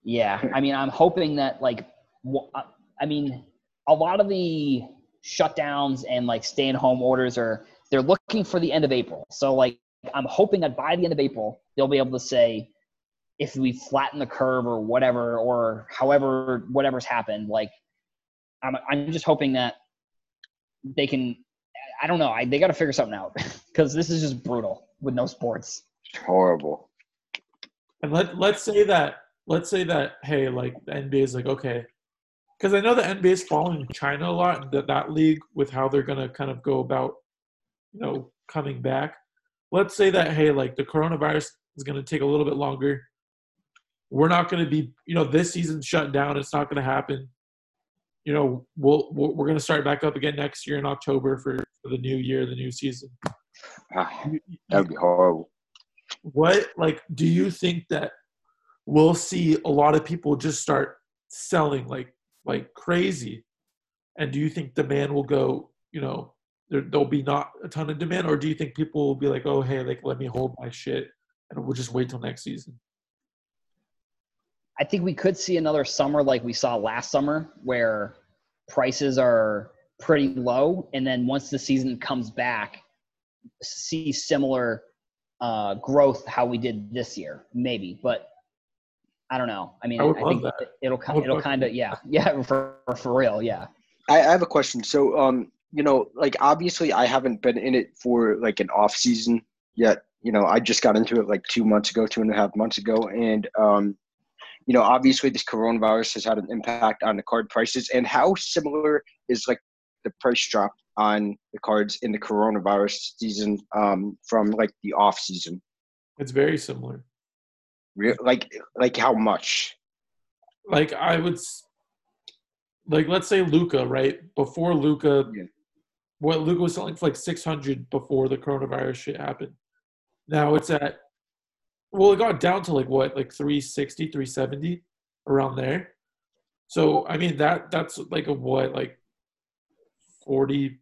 yeah, I mean, I'm hoping that like, uh, I mean, a lot of the shutdowns and like stay-at home orders are they're looking for the end of April. So like, I'm hoping that by the end of April they'll be able to say if we flatten the curve or whatever or however whatever's happened like I'm, I'm just hoping that they can. I don't know. I, they got to figure something out because this is just brutal with no sports. horrible. And let let's say that let's say that hey, like the NBA is like okay, because I know the NBA is following China a lot, and that that league with how they're gonna kind of go about, you know, coming back. Let's say that hey, like the coronavirus is gonna take a little bit longer. We're not gonna be, you know, this season shut down. It's not gonna happen you know, we'll, we're going to start back up again next year in October for, for the new year, the new season. Ah, that would be horrible. What, like, do you think that we'll see a lot of people just start selling like, like crazy? And do you think demand will go, you know, there, there'll be not a ton of demand, or do you think people will be like, oh, hey, like, let me hold my shit and we'll just wait till next season? I think we could see another summer like we saw last summer where prices are pretty low and then once the season comes back see similar uh, growth how we did this year maybe but i don't know i mean I i, think that. it'll I it'll kind of yeah yeah for for real yeah I, I have a question. So, um, you know, like obviously, I haven't been in it for like an off season yet. You know, I just got into it like two months ago, two and a half months ago, and um, you know, obviously, this coronavirus has had an impact on the card prices. And how similar is like the price drop on the cards in the coronavirus season um, from like the off season? It's very similar. Like, like how much? Like I would, like let's say Luka, right? Before Luka, Yeah. what Luka was selling for like six hundred before the coronavirus shit happened. Now it's at, well, it got down to like what, like 360, 370, around there. So I mean that that's like a what, like forty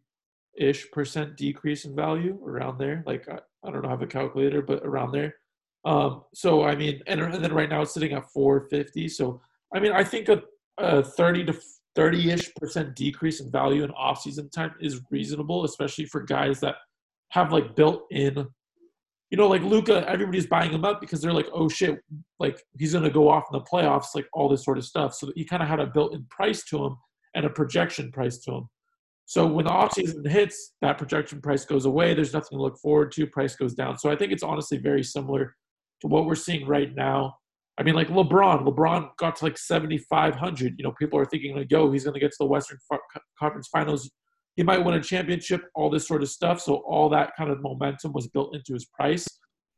ish percent decrease in value around there. Like I, I don't know, I have a calculator, but around there. Um, so I mean, and, and then right now it's sitting at 450. So I mean, I think a, a 30 to 30 ish percent decrease in value in off season time is reasonable, especially for guys that have like built in. You know, like Luka, everybody's buying him up because they're like, oh shit, like he's gonna go off in the playoffs, like all this sort of stuff. So he kind of had a built-in price to him and a projection price to him. So when the offseason hits, that projection price goes away. There's nothing to look forward to. Price goes down. So I think it's honestly very similar to what we're seeing right now. I mean, like LeBron. LeBron got to like 7,500. You know, people are thinking like, yo, he's going to get to the Western Conference Finals. He might win a championship. All this sort of stuff. So all that kind of momentum was built into his price.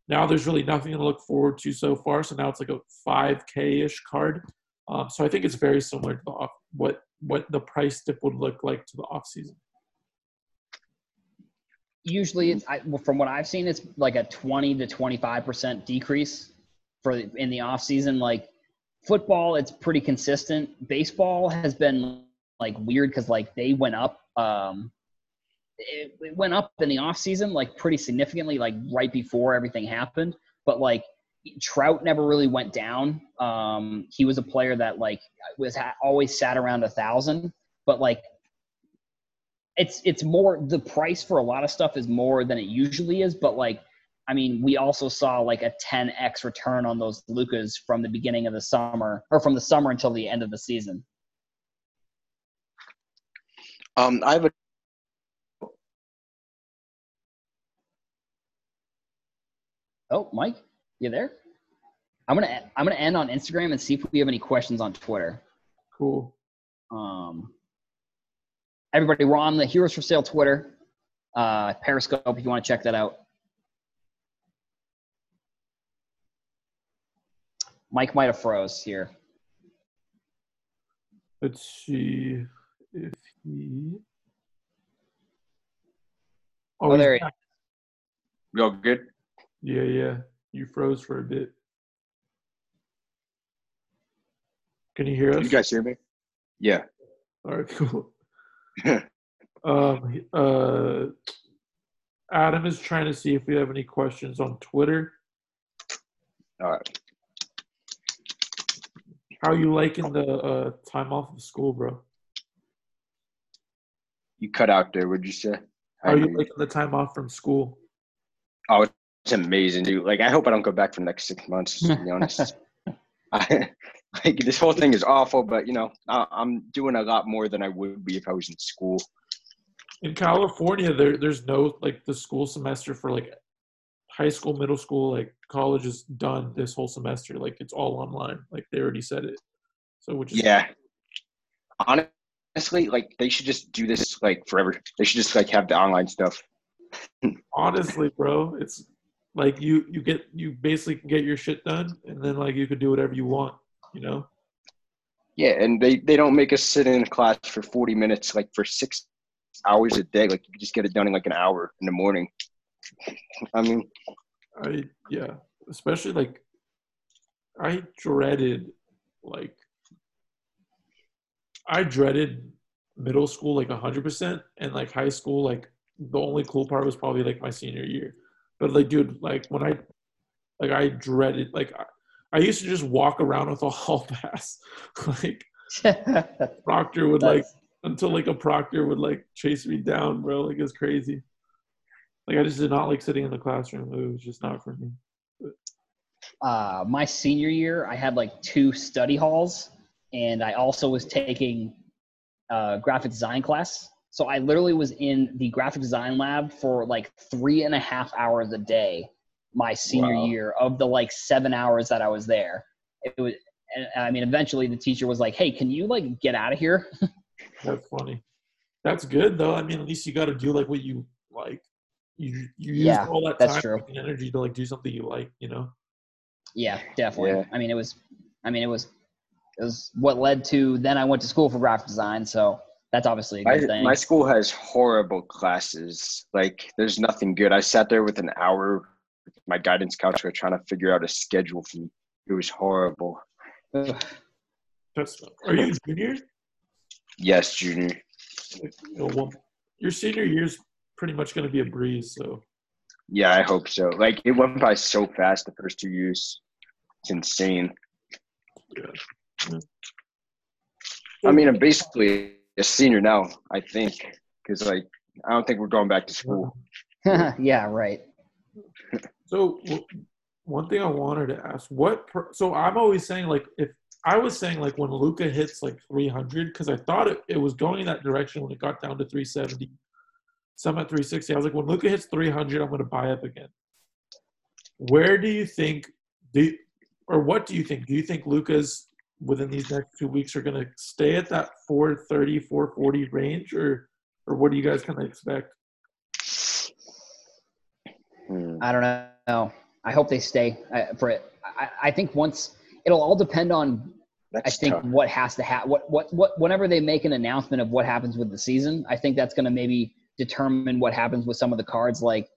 Now there's really nothing to look forward to so far. So now it's like a 5K ish card. Um, so I think it's very similar to the off, what what the price dip would look like to the off season. Usually it's I, well, from what i've seen it's like a 20 to 25 percent decrease for in the off season. Like football it's pretty consistent. Baseball has been like weird because like they went up um it, it went up in the off season like pretty significantly like right before everything happened. But like trout never really went down. Um he was a player that like was ha- always sat around a thousand. But like it's it's more the price for a lot of stuff is more than it usually is but like i mean we also saw like a 10x return on those Lukas from the beginning of the summer or from the summer until the end of the season. Um, I have a oh mike you there? I'm gonna i'm gonna end on instagram and see if we have any questions on twitter. Cool. um everybody we're on the heroes for sale twitter uh periscope if you want to check that out mike might have froze here Let's see if he. Oh, he's there he back. go good. Yeah, yeah. You froze for a bit. Can you hear us? You guys hear me? Yeah. All right, cool. Um, uh, Adam is trying to see if we have any questions on Twitter. All right. How are you liking the uh, time off of school, bro? You cut out there. What'd you say? How you liking the time off from school? Oh, it's amazing, dude. Like, I hope I don't go back for the next six months. To be honest, I, like this whole thing is awful. But you know, I, I'm doing a lot more than I would be if I was in school. In California, there there's no like the school semester for like high school, middle school, like college is done this whole semester. Like it's all online. Like they already said it. So which is Yeah. Honestly, like they should just do this like forever. They should just like have the online stuff. honestly, bro, it's like you you get you basically can get your shit done, and then like you could do whatever you want. You know. Yeah, and they they don't make us sit in class for 40 minutes, like for six hours a day. Like you just get it done in like an hour in the morning. I mean, I yeah, especially like I dreaded like I dreaded middle school like hundred percent, and like high school like the only cool part was probably like my senior year. But like, dude, like when I like I dreaded like I, used to just walk around with a hall pass. like Proctor would like until like a Proctor would like chase me down, bro. Like it's crazy. Like I just did not like sitting in the classroom. It was just not for me. uh, my senior year, I had like two study halls, and I also was taking uh, graphic design class. So I literally was in the graphic design lab for like three and a half hours a day my senior wow. year of the like seven hours that I was there. It was, and I mean, eventually the teacher was like, "Hey, can you like get out of here?" That's funny. That's good though. I mean, at least you got to do like what you like. You you use yeah, all that time and energy to like do something you like. You know. Yeah, definitely. Yeah. I mean, it was. I mean, it was. It was what led to then I went to school for graphic design. So that's obviously a good my, thing. My school has horrible classes. Like, there's nothing good. I sat there with an hour with my guidance counselor trying to figure out a schedule for me. It was horrible. That's, are you a junior? Yes, junior. well, your senior year is pretty much going to be a breeze. So. Yeah, I hope so. Like it went by so fast the first two years. It's insane. Yeah. I mean, I'm basically a senior now. I think because like I don't think we're going back to school. yeah, right. So one thing I wanted to ask, what? So I'm always saying like if I was saying like when Luka hits like 300 because I thought it, it was going in that direction when it got down to 370. Some at 360. I was like, when Luka hits 300, I'm going to buy up again. Where do you think? Do or what do you think? Do you think Luka's within these next two weeks are going to stay at that 430, 440 range, or or what do you guys kind of expect? I don't know. I hope they stay uh, for it. I, I think once it'll all depend on. That's I think tough. what has to happen. What what what whenever they make an announcement of what happens with the season, I think that's going to maybe determine what happens with some of the cards. Like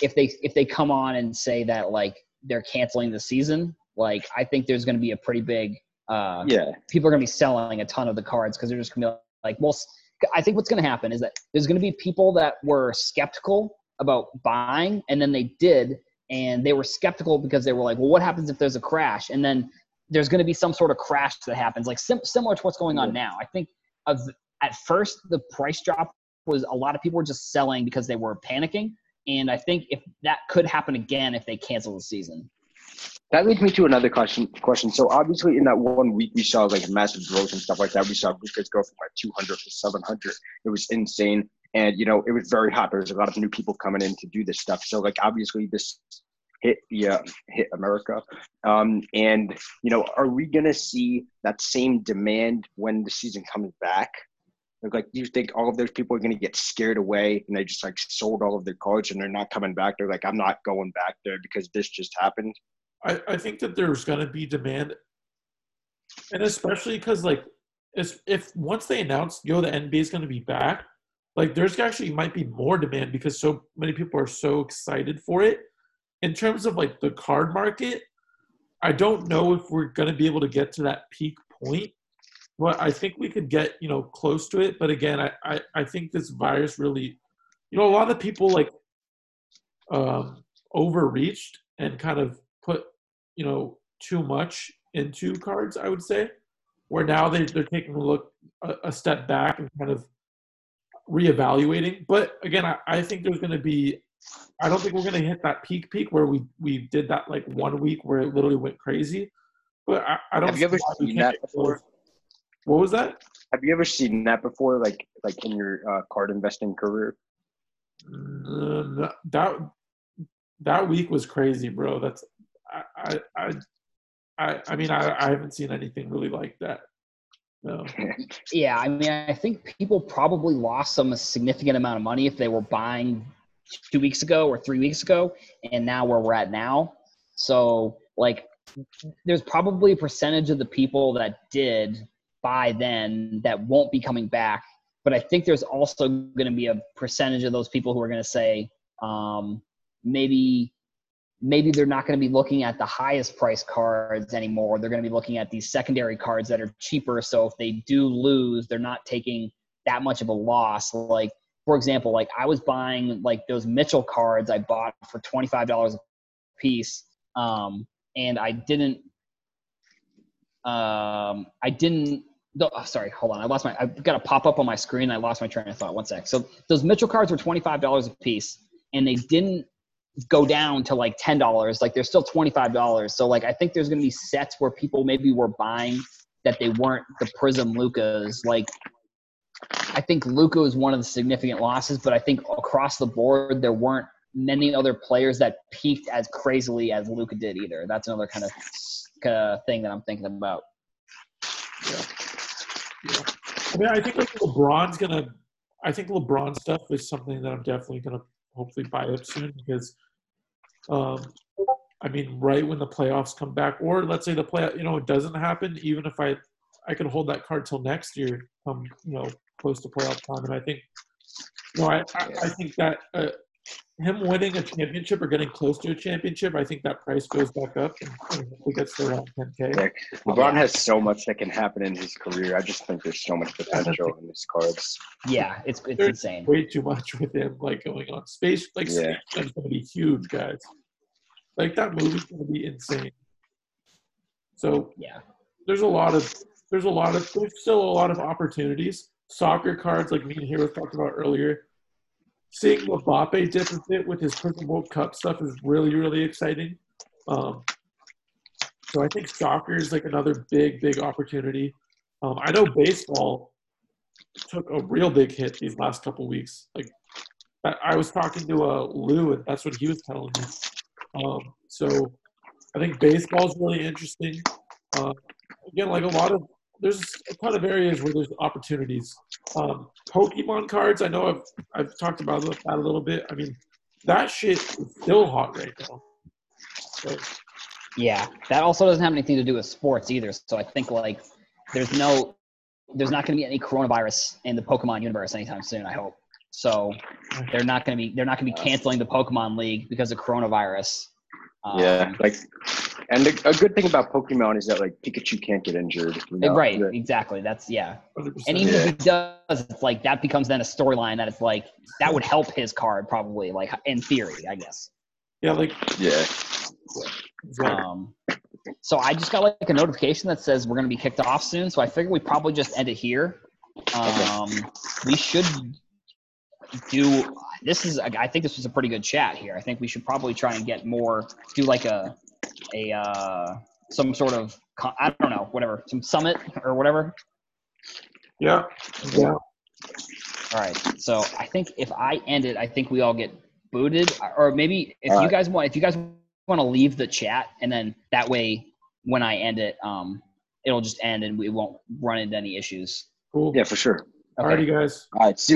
if they if they come on and say that like they're canceling the season, like I think there's going to be a pretty big. Uh, yeah. People are going to be selling a ton of the cards because they're just going to be like, well, I think what's going to happen is that there's going to be people that were skeptical about buying, and then they did, and they were skeptical because they were like, well, what happens if there's a crash? And then there's going to be some sort of crash that happens, like sim- similar to what's going on now. I think of at first the price drop was a lot of people were just selling because they were panicking, and I think if that could happen again if they cancel the season. That leads me to another question. Question. So obviously, in that one week, we saw like massive growth and stuff like that. We saw Lukas go from like 200 to 700. It was insane and you know it was very hot. There was a lot of new people coming in to do this stuff. So like obviously this hit yeah hit America, um, and you know are we gonna see that same demand when the season comes back? Like, do you think all of those people are gonna get scared away and they just like sold all of their cards and they're not coming back? They're like, I'm not going back there because this just happened. I, I think that there's gonna be demand, and especially because like if once they announce yo the NBA is gonna be back like there's actually might be more demand because so many people are so excited for it. In terms of like the card market i don't know if we're going to be able to get to that peak point but i think we could get you know close to it. But again i i, I think this virus really you know a lot of people like um overreached and kind of put you know too much into cards i would say where now they, they're taking a look a, a step back and kind of reevaluating. But again, I, I think there's going to be. I don't think we're going to hit that peak peak where we we did that like one week where it literally went crazy. But I, I don't. Have you ever seen that before? What was that? Have you ever seen that before, like like in your uh, card investing career? Uh, that that week was crazy, bro. That's I I I I mean I, I haven't seen anything really like that. No. yeah, I mean, I think people probably lost some significant amount of money if they were buying two weeks ago or three weeks ago, and now where we're at now. So, like, there's probably a percentage of the people that did buy then that won't be coming back. But I think there's also going to be a percentage of those people who are going to say, um, maybe maybe they're not going to be looking at the highest price cards anymore. They're going to be looking at these secondary cards that are cheaper. So if they do lose, they're not taking that much of a loss. Like, for example, like I was buying like those Mitchell cards I bought for $25 a piece. Um, and I didn't, um, I didn't. No, oh, sorry, hold on. I lost my. I've got a pop up on my screen. I lost my train of thought. One sec. So those Mitchell cards were twenty five dollars a piece, and they didn't go down to like ten dollars. Like they're still twenty five dollars. So like I think there's gonna be sets where people maybe were buying that they weren't the Prizm Lukas. Like I think Luka is one of the significant losses, but I think across the board there weren't many other players that peaked as crazily as Luka did either. That's another kind of uh, thing that I'm thinking about. Yeah. yeah. I mean, I think like LeBron's gonna. I think LeBron stuff is something that I'm definitely gonna hopefully buy up soon because, um, I mean, right when the playoffs come back, or let's say the play, you know, it doesn't happen. Even if I, I can hold that card till next year, come you know close to playoff time, and I think, you know, I I, I think that uh, him winning a championship or getting close to a championship, I think that price goes back up and, and he gets to around 10K. Yeah, LeBron has so much that can happen in his career. I just think there's so much potential in his cards. Yeah, it's it's There's insane. Way too much with him, like going on space. Like Yeah. space Jam's gonna be huge, guys. Like that movie's gonna be insane. So Yeah, there's a lot of there's a lot of there's still a lot of opportunities. Soccer cards, like me and Hero talked about earlier. Seeing a bit with his Prizm World Cup stuff is really, really exciting. Um, so I think soccer is like another big, big opportunity. Um, I know baseball took a real big hit these last couple weeks. Like I, I was talking to uh, Lou, and that's what he was telling me. Um, so I think baseball is really interesting. Uh, again, like a lot of there's a ton of areas where there's opportunities. Um, Pokemon cards, I know I've I've talked about that a little bit. I mean, that shit is still hot right now. So, yeah. That also doesn't have anything to do with sports either. So I think like there's no, there's not going to be any coronavirus in the Pokemon universe anytime soon. I hope. So they're not going to be they're not going to be canceling the Pokemon League because of coronavirus. Um, yeah, like, and the, a good thing about Pokemon is that like Pikachu can't get injured. You know? Right. The- Exactly. That's yeah. 100%. And even if he does, it's like that becomes then a storyline that it's like that would help his card probably, like in theory, I guess. yeah, like yeah. Um, so I just got like a notification that says we're gonna be kicked off soon. So I figure we probably just end it here. Um, we should do this is I think this was a pretty good chat here. I think we should probably try and get more do like a a uh, some sort of con- I don't know whatever some summit or whatever. yeah, yeah. All right. So I think if I end it, I think we all get booted, or maybe if All you right. guys want, if you guys want to leave the chat, and then that way when I end it, um, it'll just end and we won't run into any issues. Cool. Yeah, for sure. Okay. Alrighty, guys. All right. See